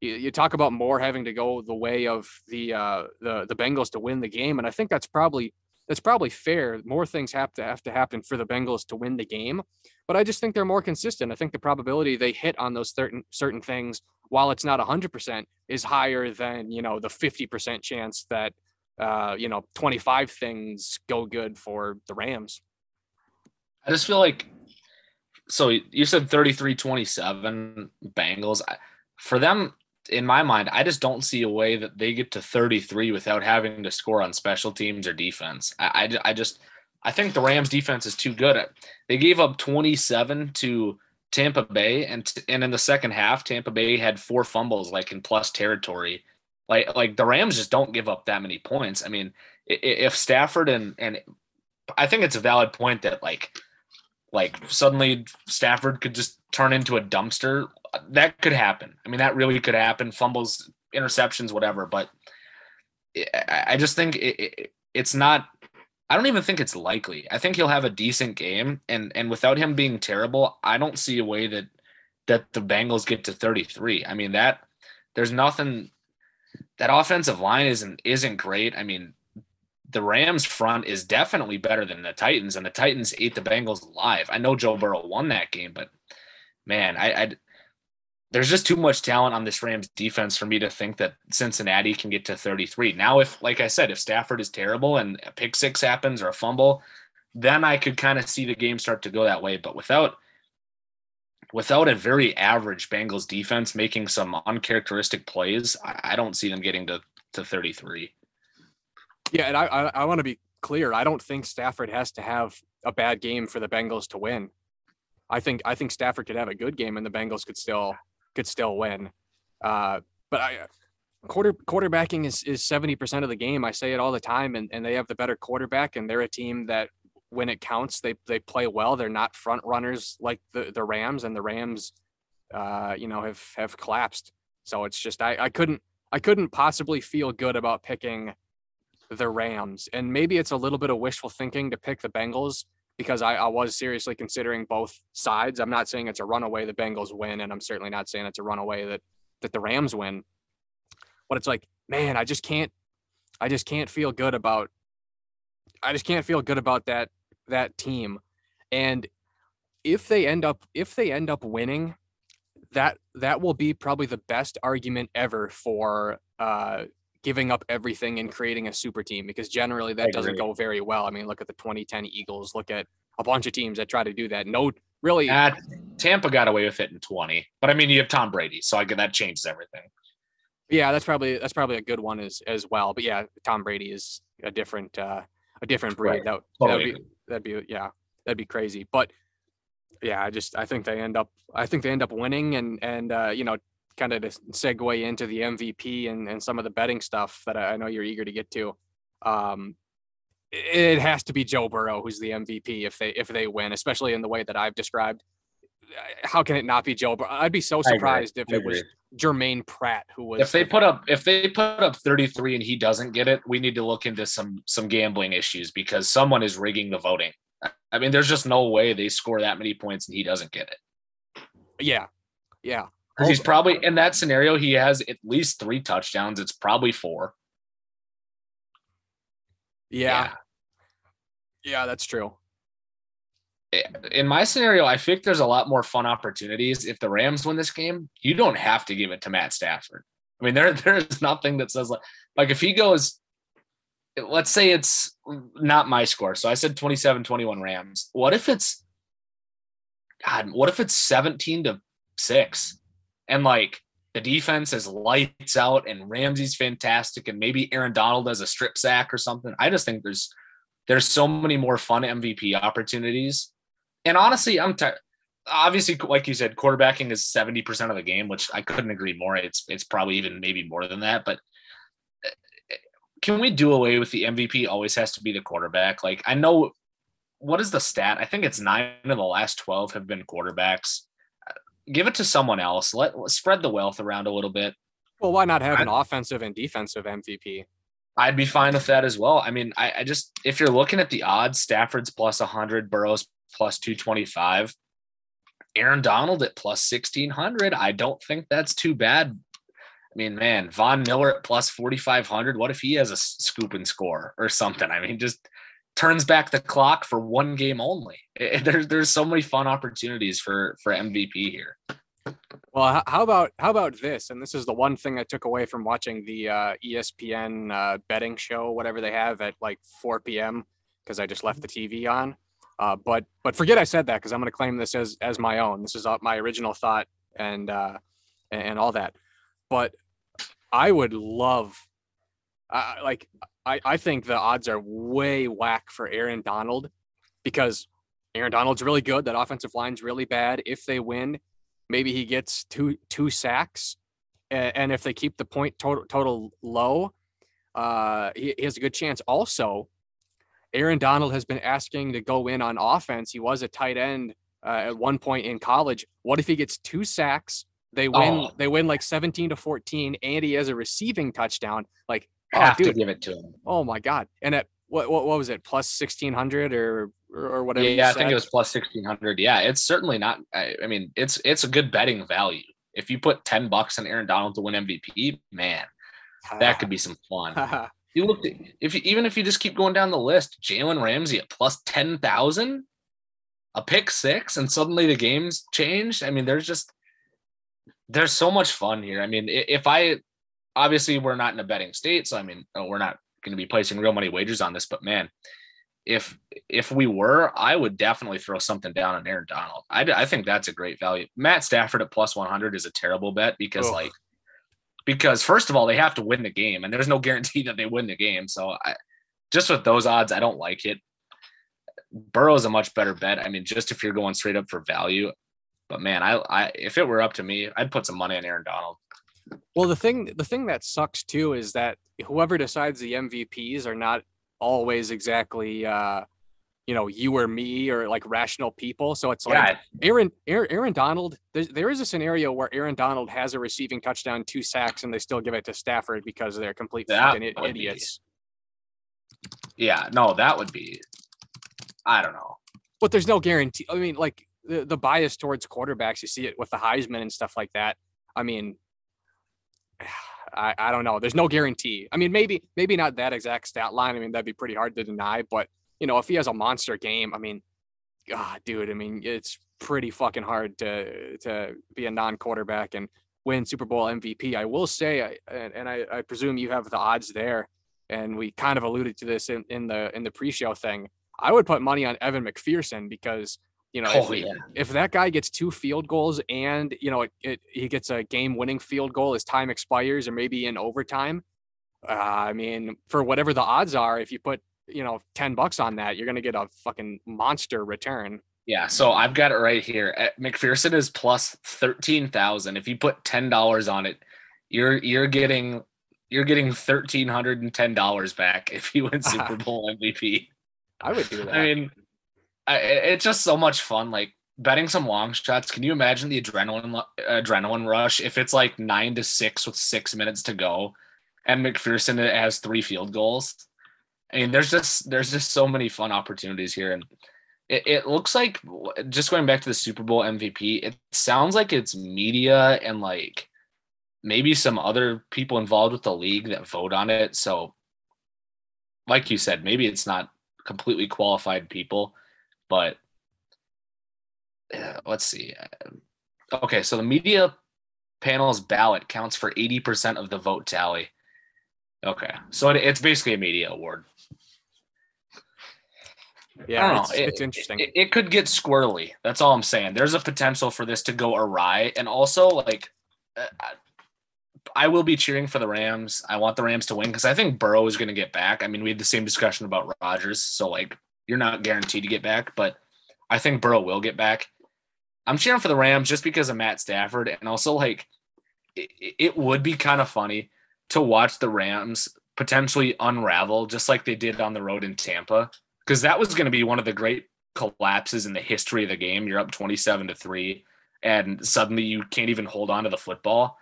you, you talk about more having to go the way of the uh the the bengals to win the game and i think that's probably that's probably fair. More things have to have to happen for the Bengals to win the game, but I just think they're more consistent. I think the probability they hit on those certain certain things, while it's not hundred percent, is higher than you know the fifty percent chance that uh, you know twenty five things go good for the Rams. I just feel like so you said 33-27 Bengals. For them, in my mind, I just don't see a way that they get to 33 without having to score on special teams or defense. I, I, I just I think the Rams defense is too good. They gave up 27 to Tampa Bay and and in the second half Tampa Bay had four fumbles like in plus territory. Like like the Rams just don't give up that many points. I mean, if Stafford and and I think it's a valid point that like like suddenly Stafford could just turn into a dumpster. That could happen. I mean, that really could happen. Fumbles, interceptions, whatever. But I just think it, it, it's not. I don't even think it's likely. I think he'll have a decent game, and and without him being terrible, I don't see a way that that the Bengals get to 33. I mean that there's nothing. That offensive line isn't isn't great. I mean, the Rams front is definitely better than the Titans, and the Titans ate the Bengals alive. I know Joe Burrow won that game, but man, I, I there's just too much talent on this Rams defense for me to think that Cincinnati can get to 33. Now, if like I said, if Stafford is terrible and a pick six happens or a fumble, then I could kind of see the game start to go that way. But without without a very average Bengals defense making some uncharacteristic plays, I, I don't see them getting to to 33. Yeah, and I I, I want to be clear. I don't think Stafford has to have a bad game for the Bengals to win. I think I think Stafford could have a good game and the Bengals could still could still win. Uh, but I quarter quarterbacking is is seventy percent of the game. I say it all the time, and and they have the better quarterback, and they're a team that when it counts, they they play well. They're not front runners like the the Rams, and the Rams, uh, you know, have have collapsed. So it's just I I couldn't I couldn't possibly feel good about picking the Rams, and maybe it's a little bit of wishful thinking to pick the Bengals because I, I was seriously considering both sides. I'm not saying it's a runaway the Bengals win, and I'm certainly not saying it's a runaway that that the Rams win. But it's like, man, I just can't I just can't feel good about I just can't feel good about that that team. And if they end up if they end up winning, that that will be probably the best argument ever for uh giving up everything and creating a super team because generally that doesn't go very well. I mean, look at the 2010 Eagles, look at a bunch of teams that try to do that. No, really. Uh, Tampa got away with it in 20, but I mean, you have Tom Brady, so I get that changes everything. Yeah, that's probably that's probably a good one as as well. But yeah, Tom Brady is a different uh a different breed. Right. That Totally that'd be that'd be yeah, that'd be crazy. But yeah, I just I think they end up I think they end up winning and and uh, you know kind of to segue into the MVP and and some of the betting stuff that I know you're eager to get to. Um, it has to be Joe Burrow who's the MVP if they if they win, especially in the way that I've described. How can it not be Joe? Burrow? I'd be so surprised if it was. Germaine Pratt who was. If they the- put up if they put up 33 and he doesn't get it, we need to look into some some gambling issues because someone is rigging the voting. I mean, there's just no way they score that many points and he doesn't get it. yeah, yeah. He's probably in that scenario, he has at least three touchdowns. It's probably four. Yeah. Yeah, that's true. in my scenario, I think there's a lot more fun opportunities. If the Rams win this game, you don't have to give it to Matt Stafford. I mean, there there's nothing that says like like if he goes, let's say it's not my score. So I said 27-21 Rams. What if it's God, what if it's 17 to 6? And like the defense is lights out and Ramsey's fantastic and maybe Aaron Donald has a strip sack or something. I just think there's there's so many more fun MVP opportunities. And honestly, I'm. Obviously, like you said, quarterbacking is 70% of the game, which I couldn't agree more. It's it's probably even maybe more than that. But uh, can we do away with the MVP always has to be the quarterback? Like I know what is the stat? I think it's nine of the last 12 have been quarterbacks. Give it to someone else. Let spread the wealth around a little bit. Well, why not have an offensive and defensive MVP? I'd be fine with that as well. I mean, I, I just if you're looking at the odds, Stafford's plus 100, Burrow's plus 225, Aaron Donald at plus 1600. I don't think that's too bad. I mean, man, Von Miller at plus 4500. What if he has a scoop and score or something? I mean, just turns back the clock for one game only. It- there's there's so many fun opportunities for for MVP here. Well, how about how about this? And this is the one thing I took away from watching the uh, ESPN uh, betting show, whatever they have at like 4 p.m. because I just left the TV on. Uh, but but forget I said that because I'm going to claim this as as my own. This is my original thought and uh, and all that. But I would love, uh, like I I think the odds are way whack for Aaron Donald because Aaron Donald's really good. That offensive line's really bad. If they win, maybe he gets two two sacks, and, and if they keep the point total total low, uh, he, he has a good chance. Also, Aaron Donald has been asking to go in on offense. He was a tight end uh, at one point in college. What if he gets two sacks? They win. Oh. They win like seventeen to fourteen, and he has a receiving touchdown. Like, oh, Have to give it to him. oh my god! And at what what, what was it? Plus sixteen hundred or or or whatever. Yeah, I think it was plus sixteen hundred. Yeah, it's certainly not. I, I mean, it's it's a good betting value. If you put ten bucks on Aaron Donald to win MVP, man, that could be some fun. You look at, if you, even if you just keep going down the list, Jalen Ramsey at plus ten thousand, a pick six, and suddenly the game's changed. I mean, there's just there's so much fun here. I mean, if I obviously we're not in a betting state, so I mean, uh, we're not going to be placing real money wagers on this, but man, if if we were, I would definitely throw something down on Aaron Donald. I, I think that's a great value. Matt Stafford at plus 100 is a terrible bet because like because first of all they have to win the game and there's no guarantee that they win the game. So I just with those odds, I don't like it. Burrow is a much better bet. I mean, just if you're going straight up for value. But man, I, I if it were up to me, I'd put some money on Aaron Donald. Well, the thing the thing that sucks too is that whoever decides the MVPs are not always exactly uh you know you or me or like rational people. So it's like Yeah, Aaron, Aaron Aaron Donald. There, there is a scenario where Aaron Donald has a receiving touchdown, two sacks, and they still give it to Stafford because they're complete fucking i- would be- idiots. yeah, no, that would be. I don't know. But there's no guarantee. I mean, like the, the bias towards quarterbacks, you see it with the Heisman and stuff like that. I mean, I, I don't know. There's no guarantee. I mean, maybe maybe not that exact stat line. I mean, that'd be pretty hard to deny. But you know, if he has a monster game, I mean, God, dude, I mean, it's pretty fucking hard to to be a non-quarterback and win Super Bowl MVP. I will say, and, and I, I presume you have the odds there, and we kind of alluded to this in, in the in the pre-show thing. I would put money on Evan McPherson because you know Oh if, yeah, if that guy gets two field goals and you know it, it, he gets a game-winning field goal as time expires or maybe in overtime, uh, I mean, for whatever the odds are, if you put you know ten bucks on that, you're gonna get a fucking monster return. yeah. So I've got it right here. Uh, McPherson is plus thirteen thousand. If you put ten dollars on it, you're you're getting you're getting thirteen hundred and ten dollars back if you win Super Bowl MVP. I would do that. I mean, I, it's just so much fun. Like betting some long shots. Can you imagine the adrenaline adrenaline rush if it's like nine to six with six minutes to go, and McPherson has three field goals? I mean, there's just there's just so many fun opportunities here, and it, it looks like just going back to the Super Bowl MVP. It sounds like it's media and like maybe some other people involved with the league that vote on it. So, like you said, maybe it's not completely qualified people, but uh, let's see. Okay, so the media panel's ballot counts for 80% of the vote tally. Okay, so it, it's basically a media award. Yeah, it's, It- it's interesting. It, it could get squirrely. That's all I'm saying. There's a potential for this to go awry, and also like, uh, I- I will be cheering for the Rams. I want the Rams to win because I think Burrow is going to get back. I mean, we had the same discussion about Rodgers, so like, you're not guaranteed to get back, but I think Burrow will get back. I'm cheering for the Rams just because of Matt Stafford, and also like, it, it would be kind of funny to watch the Rams potentially unravel just like they did on the road in Tampa because that was going to be one of the great collapses in the history of the game. You're up 27 to 3 and suddenly you can't even hold on to the football.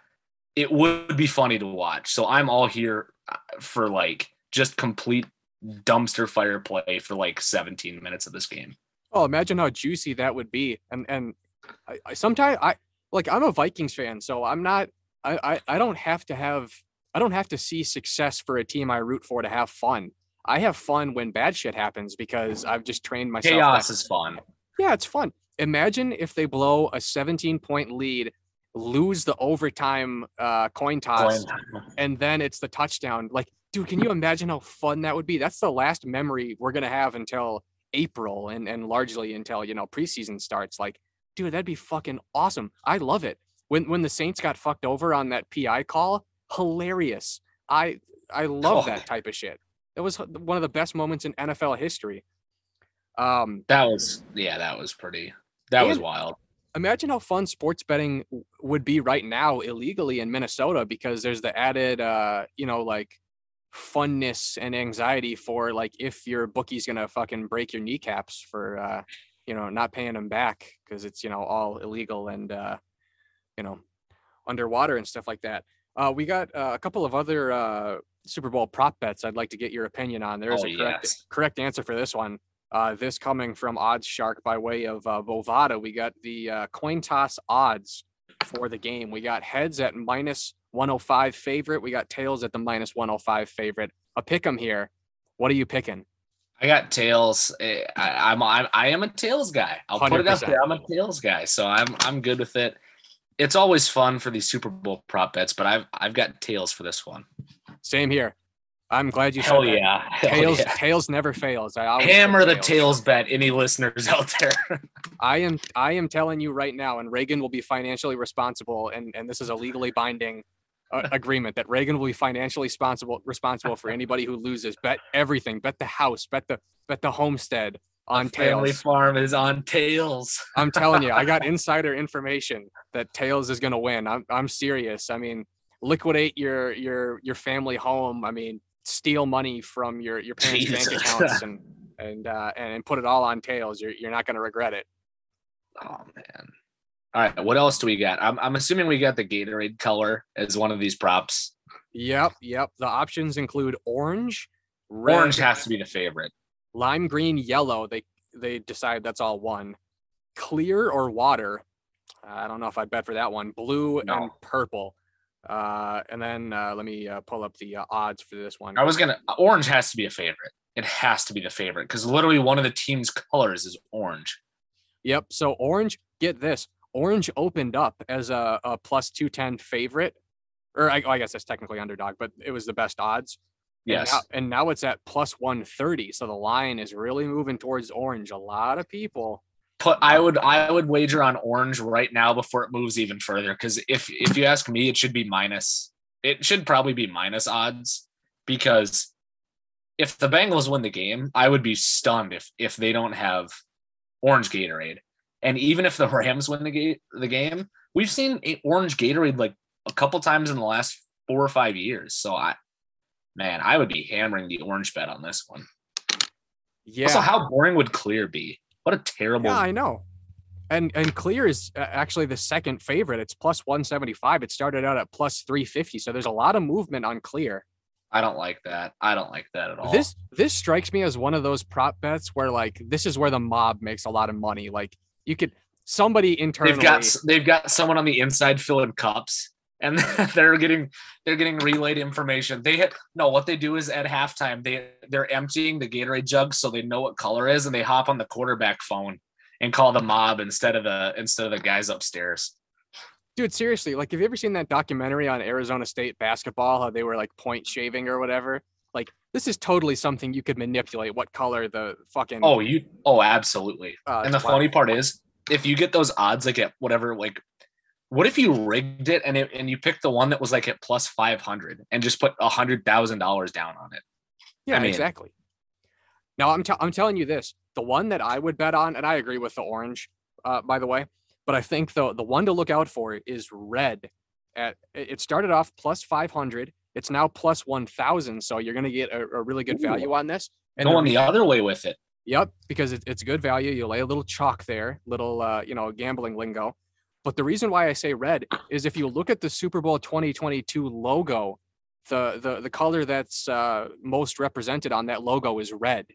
It would be funny to watch. So I'm all here uh, for like just complete dumpster fire play for like 17 minutes of this game. Oh, imagine how juicy that would be. And and I, I sometimes I like I'm a Vikings fan, so I'm not I, I I don't have to have I don't have to see success for a team I root for to have fun. I have fun when bad shit happens because I've just trained myself. Chaos is fun. yeah, it's fun. Imagine if they blow a 17 point lead, lose the overtime uh, coin toss, and then it's the touchdown. Like, dude, can you imagine how fun that would be? That's the last memory we're gonna have until April and and largely until you know preseason starts. Like, dude, that'd be fucking awesome. I love it. When when the Saints got fucked over on that PI call, hilarious. I I love Oh. that type of shit. That was one of the best moments in NFL history. Um, That was yeah, that was pretty that was wild. imagine how fun sports betting would be right now illegally in Minnesota because there's the added uh you know like funness and anxiety for like if your bookie's gonna fucking break your kneecaps for uh you know not paying them back because it's you know all illegal and uh you know underwater and stuff like that uh we got uh, a couple of other uh super bowl prop bets i'd like to get your opinion on there is Oh, a correct yes. correct answer for this one uh, this coming from OddsShark by way of uh, Bovada. We got the uh, coin toss odds for the game. We got heads at minus 105 favorite. We got tails at the minus 105 favorite. A pick 'em here. What are you picking? I got tails. Eh, I, I'm, I'm I am a tails guy. I'll put it out there. I'm a tails guy, so I'm I'm good with it. It's always fun for these Super Bowl prop bets, but I've I've got tails for this one. Same here. I'm glad you Hell said yeah, Hell Tails, yeah. tails never fails. I always Hammer the tails bet. Any listeners out there? I am I am telling you right now, and Reagan will be financially responsible, and and this is a legally binding uh, agreement that Reagan will be financially responsible responsible for anybody who loses. Bet everything. Bet the house. Bet the bet the homestead on Family tails. Farm is on tails. I'm telling you, I got insider information that tails is gonna win. I'm I'm serious. I mean, liquidate your your your family home. I mean, steal money from your your parents' bank accounts and and uh, and put it all on tails. You're you're not going to regret it. Oh man. All right. What else do we got? I'm I'm assuming we got the Gatorade color as one of these props. Yep, yep. The options include orange, red, Orange has to be the favorite. lime green, yellow. They they decide that's all one. Clear or water. I don't know if I'd bet for that one. Blue and purple. Uh, and then uh, let me uh, pull up the uh, odds for this one. I was gonna orange has to be a favorite. It has to be the favorite because literally one of the team's colors is orange. Yep. So orange, get this. Orange opened up as a, a plus 210 favorite. Or I, I guess that's technically underdog, but it was the best odds. And Yes. now, and now it's at plus 130. So the line is really moving towards orange. A lot of people. Put I would I would wager on orange right now before it moves even further. Because if if you ask me, it should be minus. It should probably be minus odds because if the Bengals win the game, I would be stunned if if they don't have orange Gatorade. And even if the Rams win the game, the game, we've seen orange Gatorade like a couple times in the last four or five years. So I, man, I would be hammering the orange bet on this one. Yeah. Also, how boring would clear be? What a terrible. yeah, I know. And and clear is uh, actually the second favorite. It's plus 175. It started out at plus 350. So there's a lot of movement on clear. I don't like that. I don't like that at all. This this strikes me as one of those prop bets where like this is where the mob makes a lot of money. Like you could somebody internally they've got they've got someone on the inside filling cups, and they're getting they're getting relayed information. They hit no. What they do is at halftime they they're emptying the Gatorade jug so they know what color is, and they hop on the quarterback phone and call the mob instead of the instead of the guys upstairs. dude seriously like have you ever seen that documentary on arizona state basketball how they were like point shaving or whatever like this is totally something you could manipulate what color the fucking Oh, you oh absolutely. uh, and the funny part is, if you get those odds like at whatever, like, what if you rigged it and it, and you picked the one that was like at plus five hundred and just put a hundred thousand dollars down on it? yeah mean- exactly now i'm, i I'm telling you this the one that i would bet on and i agree with the orange uh, by the way but i think the the one to look out for is red at it it started off plus 500 it's now plus 1000 so you're going to get a, a really good Ooh. value on this and Going the other way with it. Yep, because it, it's good value. You lay a little chalk there, little uh, you know gambling lingo. But the reason why I say red is if you look at the Super Bowl 2022 logo, the the the color that's uh, most represented on that logo is red.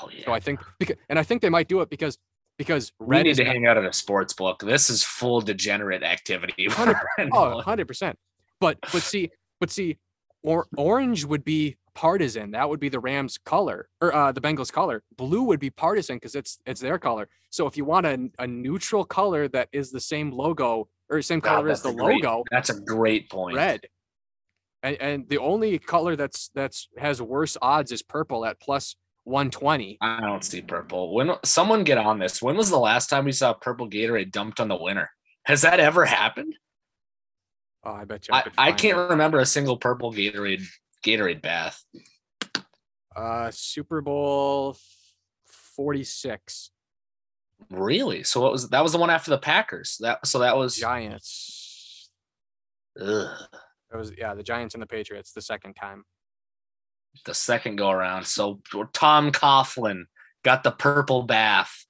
Oh yeah. So I think because and I think they might do it because because we red need is to not- hang out at a sports book. This is full degenerate activity. Hundred- We're oh 100 percent. But but see but see, or orange would be partisan. That would be the Rams color or uh, the Bengals color. Blue would be partisan because it's it's their color. So if you want a, a neutral color that is the same logo or same color as the great- logo, That's a great point. red. And, and the only color that's that's has worse odds is purple at plus 120. I don't see purple. When someone get on this, when was the last time we saw purple Gatorade dumped on the winner? Has that ever happened? Oh, I bet you. I, I, I can't it. remember a single purple Gatorade Gatorade bath. Uh, Super Bowl 46 Really? So what was that? Was the one after the Packers? That so that was. Giants. Ugh, It was yeah, the Giants and the Patriots the second time. the second go around. So Tom Coughlin got the purple bath.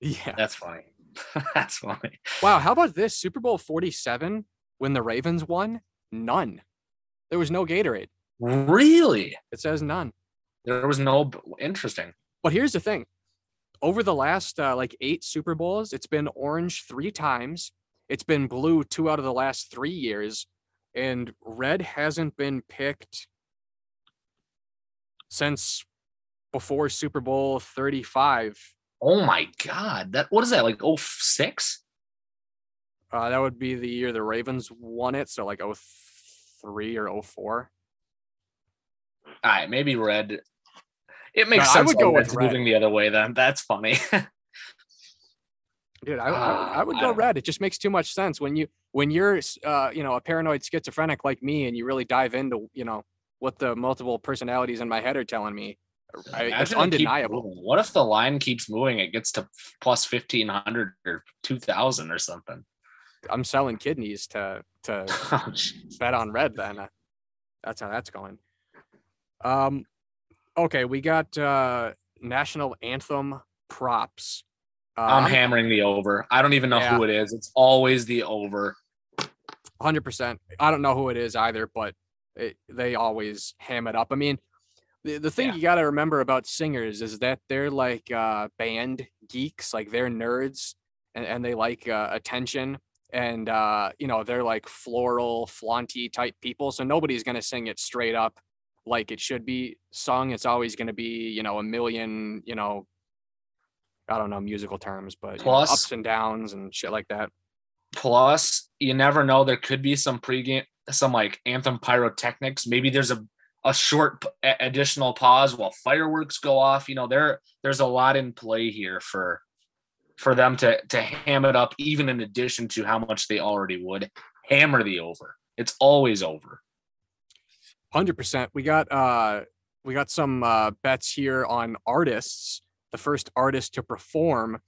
Yeah. That's funny. That's funny. Wow. How about this Super Bowl 47 when the Ravens won? None. There was no Gatorade. Really? It says none. There was no interesting. But here's the thing over the last uh, like eight Super Bowls, it's been orange three times. It's been blue two out of the last three years. And red hasn't been picked since before Super Bowl 35. Oh my god. That what is that? Like 06? Uh, that would be the year the Ravens won it. So like 03 or 04. All right, maybe red. It makes No, I sense. would go with moving the other way. Then that's funny. Dude, I, I, would- I would go don't- red. It just makes too much sense when you when you're uh, you know a paranoid schizophrenic like me, and you really dive into you know what the multiple personalities in my head are telling me. I, it's it undeniable. What if the line keeps moving? It gets to plus fifteen hundred or two thousand or something. I'm selling kidneys to to Oh, bet on red. Then Uh, that's how that's going. Um, okay, we got uh national anthem props. Uh, I'm hammering the over. I don't even know Yeah. who it is. It's always the over. hundred percent. I don't know who it is either, but it, they always ham it up. I mean, the, the thing Yeah. you got to remember about singers is that they're like uh, band geeks, like they're nerds and, and they like uh, attention. And uh, you know they're like floral, flaunty type people, so nobody's gonna sing it straight up like it should be sung. It's always gonna be you know a million you know I don't know musical terms, but you know, Plus- ups and downs and shit like that. Plus, you never know. There could be some pregame, some like anthem pyrotechnics. Maybe there's a a short additional pause while fireworks go off. You know, there there's a lot in play here for for them to to ham it up, even in addition to how much they already would hammer the over. It's always over. Hundred percent. We got uh we got some uh bets here on artists. The first artist to perform.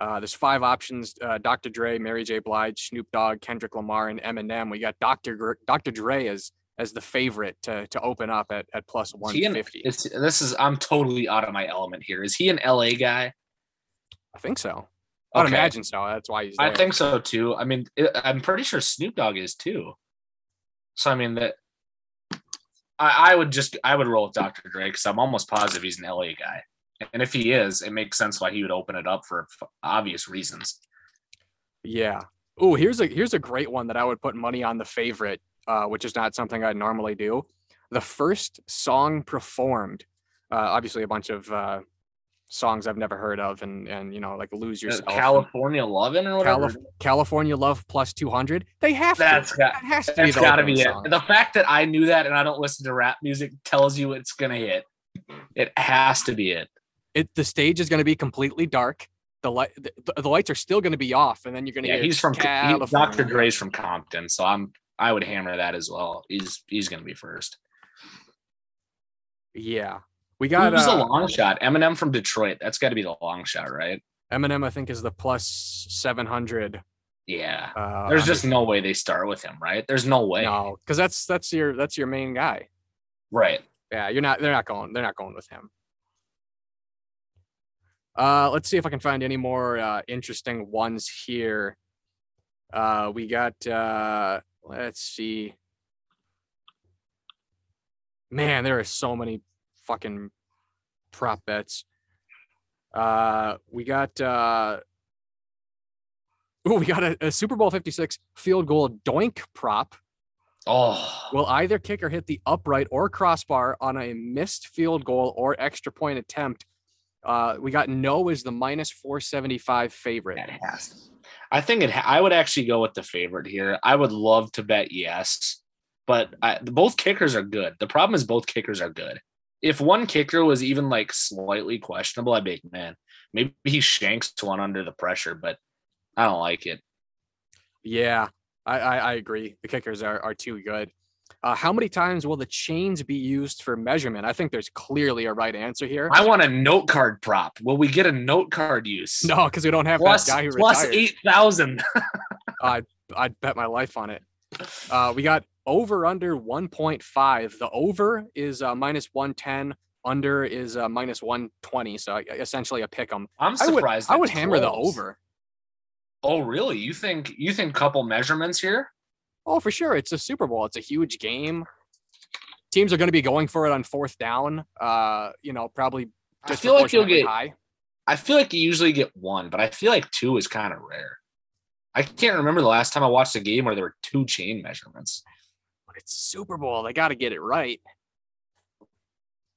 Uh, there's five options: uh, Dr. Dre, Mary J. Blige, Snoop Dogg, Kendrick Lamar, and Eminem. We got Dr. Gr- Dr. Dre as as the favorite to to open up at at plus one fifty. This is I'm totally out of my element here. Is he an LA guy? I think so. I'd Okay. imagine so. That's why he's. There. I think so too. I mean, it, I'm pretty sure Snoop Dogg is too. So I mean that. I, I would just I would roll with Dr. Dre because I'm almost positive he's an LA guy, and if he is, it makes sense why he would open it up for obvious reasons. Yeah. Oh, here's a here's a great one that I would put money on the favorite, uh, which is not something I'd normally do. The first song performed, uh, obviously a bunch of uh, songs I've never heard of, and and you know like lose yourself, California loving or whatever. Calif- California Love plus two hundred. They have That's to. got that has to be that's the got to opening be it. The fact that I knew that and I don't listen to rap music tells you it's gonna hit. It has to be it. It the stage is to be completely dark. The light the, the lights are still going to be off, and then you're going to Yeah, hear he's from he, Dr. Dre's from Compton, so I'm I would hammer that as well. He's he's gonna be first. Yeah, we got Who's uh, long shot? Eminem from Detroit. That's got to be the long shot, right? Eminem. I think is the plus seven hundred. Yeah. Uh, There's just no way they start with him, right? There's no way. No, because that's that's your that's your main guy. Right. Yeah, you're not. They're not going. They're not going with him. Uh, let's see if I can find any more uh, interesting ones here. Uh, we got. Uh, let's see. Man, there are so many fucking prop bets. Uh, we got. Uh, oh, we got a, a Super Bowl 56 field goal doink prop Oh, will either kicker hit the upright or crossbar on a missed field goal or extra point attempt. Uh, we got no is the minus 475 favorite. it has. I think it. Ha- I would actually go with the favorite here. I would love to bet yes, but I, both kickers are good. The problem is both kickers are good. If one kicker was even like slightly questionable, I'd be like, man, maybe he shanks one under the pressure, but I don't like it. Yeah, I, I, I agree. The kickers are, are too good. Uh, how many times will the chains be used for measurement? I think there's clearly a right answer here. I want a note card prop. Will we get a note card use? no, because we don't have Plus, that guy who plus retired. eight thousand. I'd bet my life on it. Uh, we got over under 1.5. The over is uh, minus 110. Under is uh, minus 120. So essentially a pick 'em. I'm I would, surprised. I would hammer the over. Oh, really? You think you think couple measurements here? Oh, for sure. It's a Super Bowl. It's a huge game. Teams are going to be going for it on fourth down. Uh, you know, probably I feel like you'll get. high. I feel like you usually get one, but I feel like two is kind of rare. I can't remember the last time I watched a game where there were two chain measurements. It's Super Bowl. They got to get it right.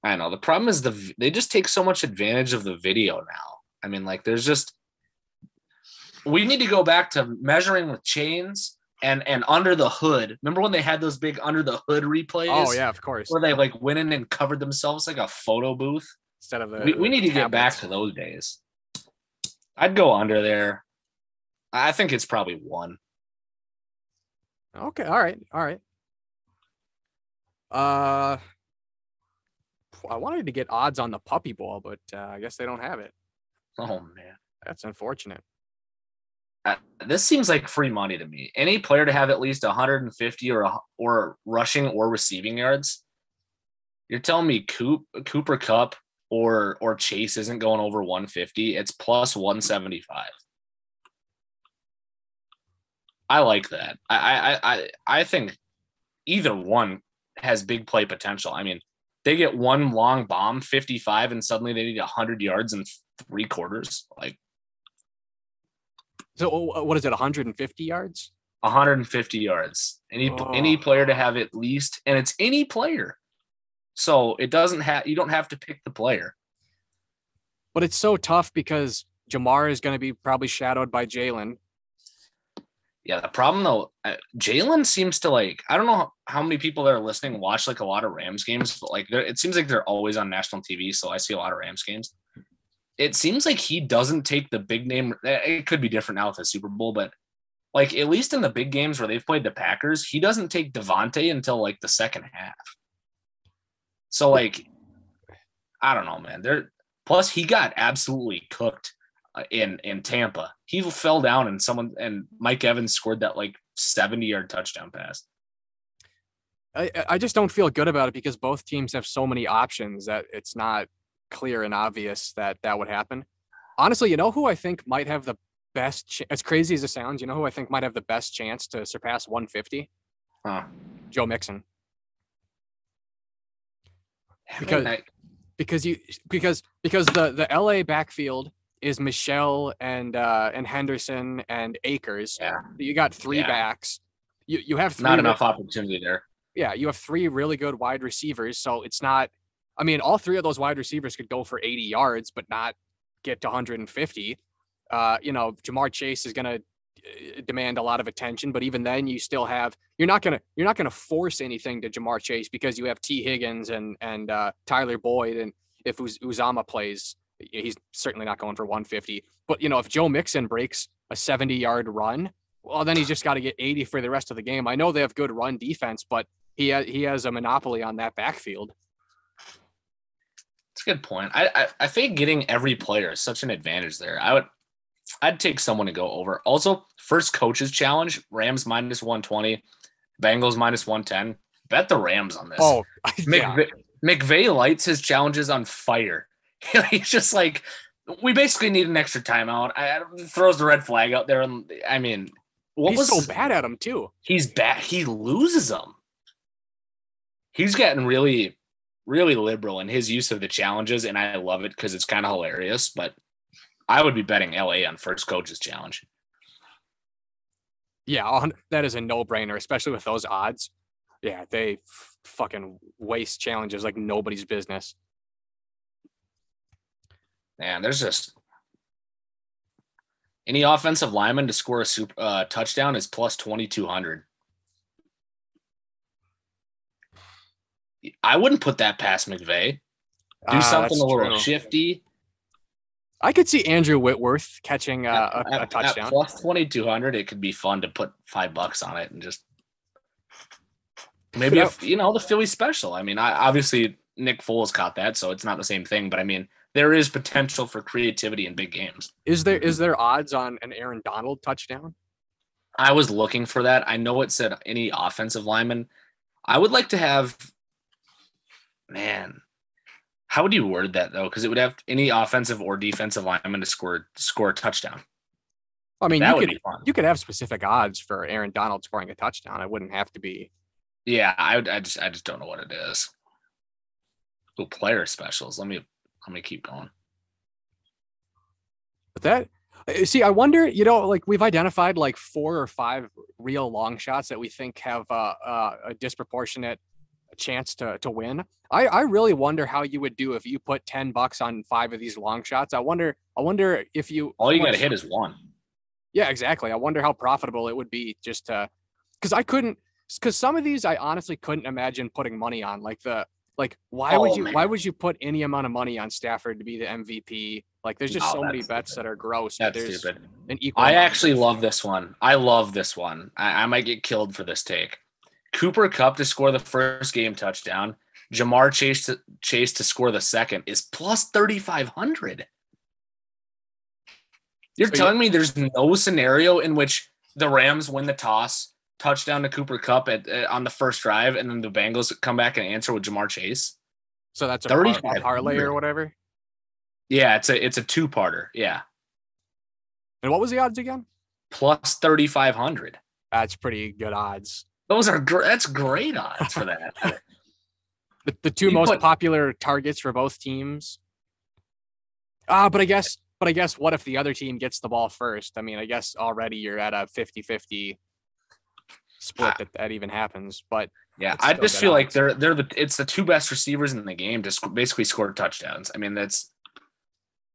I know the problem is the they just take so much advantage of the video now. I mean, like there's just we need to go back to measuring with chains and and under the hood. Remember when they had those big under the hood replays? Oh yeah, of course. where they like went in and covered themselves like a photo booth. Instead of the we, we need to get back to those days. I'd go under there. I think it's probably one. Okay. All right. All right. Uh, I wanted to get odds on the puppy ball, but uh, I guess they don't have it. Oh man, That's unfortunate. Uh, this seems like free money to me. Any player to have at least 150 or a, or rushing or receiving yards. You're telling me Coop, Cooper Kupp or or Chase isn't going over 150, it's plus 175. I like that. I I I I think either one has big play potential. I mean, they get one long bomb, 55, and suddenly they need 100 yards in three quarters. Like So uh, what is it? 150 yards? 150 yards. Any Oh. any player to have at least, and it's any player. So it doesn't have you don't have to pick the player. But it's so tough because Ja'Marr is going to be probably shadowed by Jalen. Yeah, the problem though, uh, Jalen seems to like. I don't know how, many people that are listening watch like a lot of Rams games, but like it seems like they're always on national TV. So I see a lot of Rams games. It seems like he doesn't take the big name. eh, It could be different now with the Super Bowl, but like at least in the big games where they've played the Packers, he doesn't take Davante until like the second half. So like, I don't know, man. There. Plus, he got absolutely cooked in in Tampa. He fell down and someone and Mike Evans scored that like 70 yard touchdown pass. I, I just don't feel good about it because both teams have so many options that it's not clear and obvious that that would happen. Honestly, you know who I think might have the best, ch- as crazy as it sounds, you know who I think might have the best chance to surpass 150? Huh. Joe Mixon. I Because- mean, I- because you because because the the LA backfield is Michel and uh and Henderson and Akers. Yeah. You got three Yeah. backs. You you have three not re- enough opportunity there. yeah, you have three really good wide receivers. So it's not I mean, all three of those wide receivers could go for 80 yards, but not get to 150. Uh, you know, Ja'Marr Chase is gonna uh, demand a lot of attention, but even then you still have you're not gonna you're not gonna force anything to Ja'Marr Chase because you have Tee Higgins and and uh, Tyler Boyd and if Uz- Uzomah plays, he's certainly not going for 150. But you know, if Joe Mixon breaks a 70 yard run, well then he's just got to get 80 for the rest of the game. I know they have good run defense, but he ha- he has a monopoly on that backfield. It's a good point. I, I I think getting every player is such an advantage there. I would I'd take someone to go over. Also, first coaches challenge, Rams minus 120, Bengals minus 110. Bet the Rams on this. Oh, yeah. McVay, McVay lights his challenges on fire. He's just like, we basically need an extra timeout. I, throws the red flag out there, and I mean, what he's was so bad at him too. He's bad. He loses them. He's getting really, really liberal in his use of the challenges, and I love it because it's kind of hilarious. But I would be betting LA on first coaches challenge. Yeah, that is a no brainer, especially with those odds. Yeah, they f- fucking waste challenges like nobody's business. Man, there's just any offensive lineman to score a super uh, touchdown is plus twenty two hundred. I wouldn't put that past McVay. Do Ah, something a little true. shifty. I could see Andrew Whitworth catching uh, a, At- a at touchdown. plus twenty two hundred. It could be fun to put five bucks on it and just maybe if you know the Philly special. I mean, I obviously Nick Foles caught that, so it's not the same thing. But I mean, there is potential for creativity in big games. Is there is mm-hmm. there odds on an Aaron Donald touchdown? I was looking for that. I know it said any offensive lineman. I would like to have, man. How would you word that though? Because it would have any offensive or defensive lineman to score score a touchdown. I mean, that you would could be fun. you could have specific odds for Aaron Donald scoring a touchdown. It wouldn't have to be. Yeah, I would. I just I just don't know what it is. Ooh, player specials. Let me let me keep going. But that uh, see, I wonder. You know, like we've identified like four or five real long shots that we think have uh, uh, a disproportionate chance to to win. I I really wonder how you would do if you put ten bucks on five of these long shots. I wonder. I wonder if you All you got to hit is one. Yeah, exactly. I wonder how profitable it would be just to, because I couldn't, because some of these I honestly couldn't imagine putting money on. Like the, like why would Oh, you, why would you put any amount of money on Stafford to be the MVP? Like there's just Oh, so many that's bets that are gross. That's there's stupid. An equal. I actually love this one. I love this one. I, I might get killed for this take. Cooper Kupp to score the first game touchdown. Ja'Marr Chase to Chase to score the second is plus thirty five hundred. You're So telling me there's no scenario in which the Rams win the toss, touchdown to Cooper Kupp at uh, on the first drive, and then the Bengals come back and answer with Ja'Marr Chase. So that's a, par- parlay or whatever. Yeah, it's a it's a two parter. Yeah, And what was the odds again? plus thirty five hundred. That's pretty good odds. Those are gr- that's great odds for that. The, the two You most put- popular targets for both teams. Ah, but I guess, but I guess what if the other team gets the ball first? I mean, I guess already you're at a 50-50 split Ah. that that even happens. But yeah, I just feel like they're they're the it's the two best receivers in the game to sc- basically score touchdowns. I mean, that's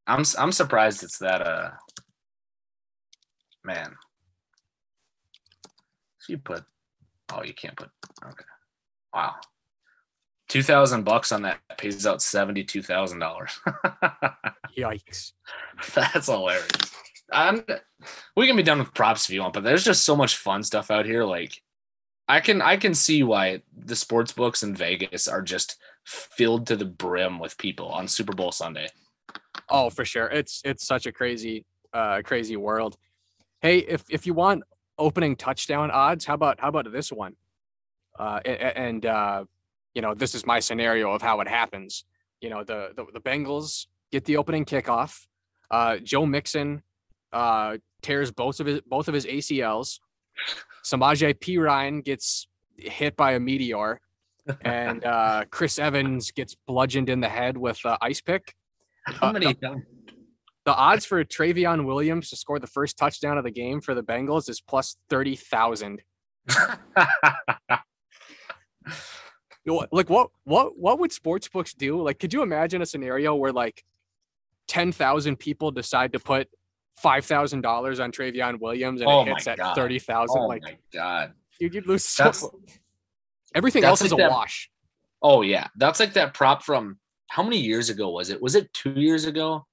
I'm I'm surprised it's that uh man. So you put oh you can't put okay wow two thousand bucks on that pays out seventy two thousand dollars. yikes! That's hilarious. I'm, we can be done with props if you want, but there's just so much fun stuff out here. Like, I can I can see why the sports books in Vegas are just filled to the brim with people on Super Bowl Sunday. Oh, for sure. It's it's such a crazy, uh, crazy world. Hey, if if you want opening touchdown odds, how about how about this one? Uh, and uh, you know, this is my scenario of how it happens. You know, the the, the Bengals get the opening kickoff. Uh, Joe Mixon uh, tears both of his both of his ACLs. Samaje Perine gets hit by a meteor, and uh, Chris Evans gets bludgeoned in the head with an ice pick How Uh, many? the odds for Trayveon Williams to score the first touchdown of the game for the Bengals is plus 30,000. Like what what what would sports books do? Like could you imagine a scenario where like 10,000 people decide to put $5,000 on Trayveon Williams and Oh it hits at God. 30,000 oh like my god! you'd, you'd lose so everything that's else is a that- wash. Oh yeah, that's like that prop from how many years ago was it? Was it two years ago?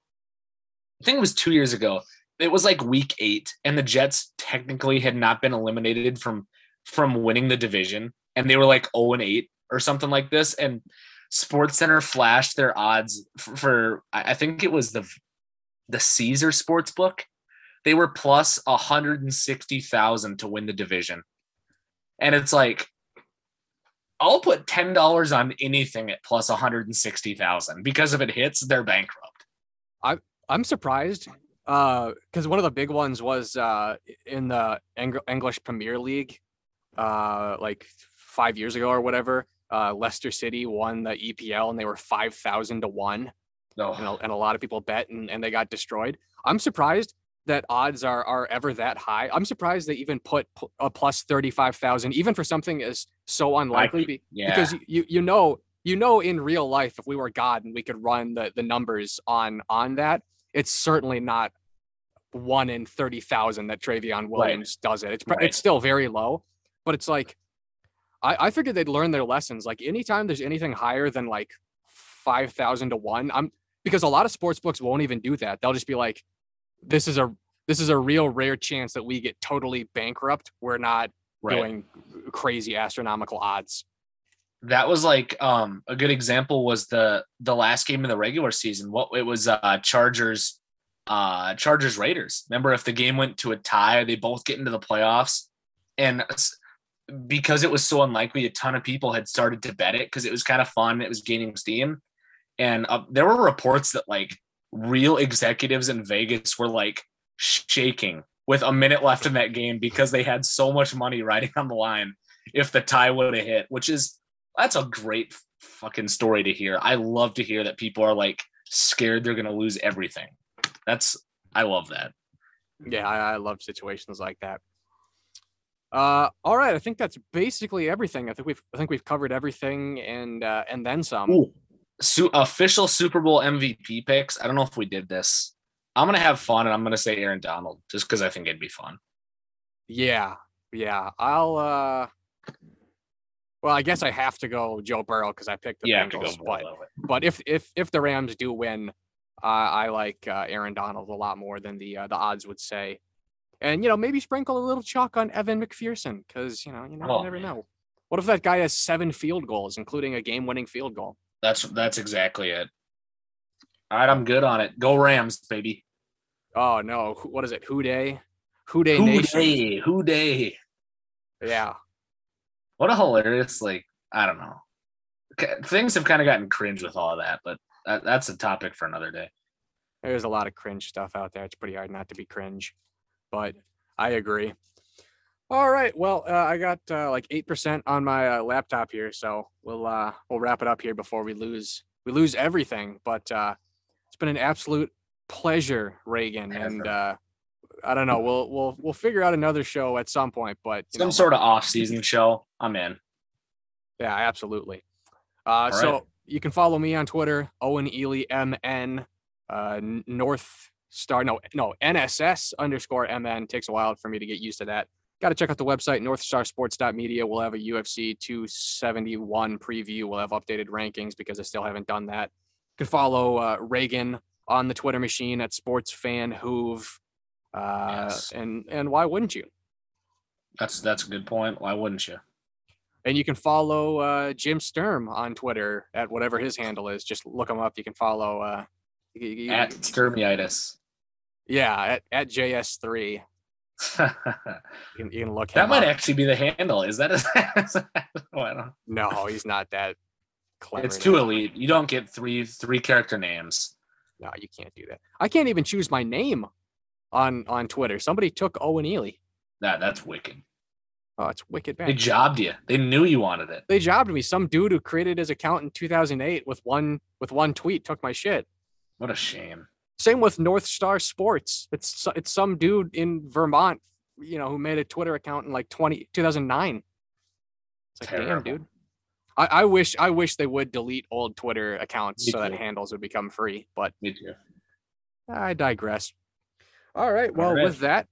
I think it was two years ago. It was like week eight, and the Jets technically had not been eliminated from from winning the division, and they were like 0 and 8 or something like this. And SportsCenter flashed their odds for, for I think it was the the Caesar Sports Book. They were plus 160,000 to win the division. And it's like I'll put ten dollars on anything at plus one hundred and sixty thousand because if it hits, they're bankrupt. I'm surprised because one of the big ones was uh, in the Eng- English Premier League, uh, like five years ago or whatever. Uh, Leicester City won the EPL and they were five thousand to one, No, and a, and a lot of people bet and, and they got destroyed. I'm surprised that odds are are ever that high. I'm surprised they even put a plus thirty five thousand, even for something as so unlikely. be- yeah, because you- you know you know in real life if we were god and we could run the the numbers on on that it's certainly not one in 30,000 that Trayveon Williams does it it's Right. it's still very low but it's like I I figured they'd learn their lessons like anytime there's anything higher than like 5,000 to 1 I'm because a lot of sports books won't even do that they'll just be like this is a this is a real rare chance that we get totally bankrupt we're not right. doing crazy astronomical odds That was like um a good example was the the last game of the regular season. What it was uh Chargers, uh Chargers Raiders. Remember if the game went to a tie, they both get into the playoffs, and because it was so unlikely, a ton of people had started to bet it because it was kind of fun. It was gaining steam, and uh, there were reports that like real executives in Vegas were like shaking with a minute left in that game because they had so much money riding on the line if the tie would have hit, which is that's a great fucking story to hear. I love to hear that people are like scared they're gonna lose everything. That's I love that. Yeah, I, I love situations like that. Uh, all right, I think that's basically everything. I think we've I think we've covered everything and uh, and then some. Ooh. Su- official Super Bowl MVP picks. I don't know if we did this. I'm gonna have fun and I'm gonna say Aaron Donald just because I think it'd be fun. Yeah, yeah. I'll. uh Well, I guess I have to go Joe Burrow because I picked the Yeah, I have to Bengals. but but if if if the Rams do win, uh, I like uh, Aaron Donald a lot more than the uh, the odds would say. And you know, maybe sprinkle a little chalk on Evan McPherson because you know you, know, Oh, you never man. know. What if that guy has seven field goals, including a game-winning field goal? That's that's exactly it. All right, I'm good on it. Go Rams, baby. Oh no, what is it? Who Dey? Who Dey Who nation? day? Who Dey? Yeah. What a hilarious like I don't know. Things have kind of gotten cringe with all of that, but that, that's a topic for another day. There's a lot of cringe stuff out there. It's pretty hard not to be cringe, but I agree. All right. Well, uh, I got uh, like eight percent on my uh, laptop here, so we'll uh, we'll wrap it up here before we lose we lose everything. But uh, it's been an absolute pleasure, Reagan, and uh, I don't know. We'll we'll we'll figure out another show at some point, but you Some know, sort of off-season show. I'm in. Yeah, absolutely. Uh, so right. you can follow me on Twitter, Owen Ely MN, uh, North Star, no, no, NSS underscore MN. Takes a while for me to get used to that. Got to check out the website, northstarsports.media. We'll have a UFC 271 preview. We'll have updated rankings because I still haven't done that. You can follow uh, Reagan on the Twitter machine at SportsFanHoove. Uh, Yes. and and why wouldn't you? That's that's a good point. Why wouldn't you? And you can follow uh, Jim Sturm on Twitter at whatever his handle is. Just look him up. You can follow. Uh, At Sturmiitis. yeah, at, at JS3. that You can, you can look him might up. actually be the handle. Is that? A, I No, he's not that clever. it's too elite. You don't get three three character names. No, you can't do that. I can't even choose my name on on Twitter. Somebody took Owen Ely. That that's wicked. Oh, it's wicked They jobbed you. They knew you wanted it. They jobbed me. Some dude who created his account in 2008 with one with one tweet took my shit. What a shame. Same with North Star Sports. It's it's some dude in Vermont, you know, who made a Twitter account in like 20, 2009. It's like, damn, dude. I, I wish I wish they would delete old Twitter accounts Me so that handles would become free. But Me too. I digress. All right. Well, right. with that,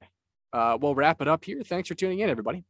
uh, we'll wrap it up here. Thanks for tuning in, everybody.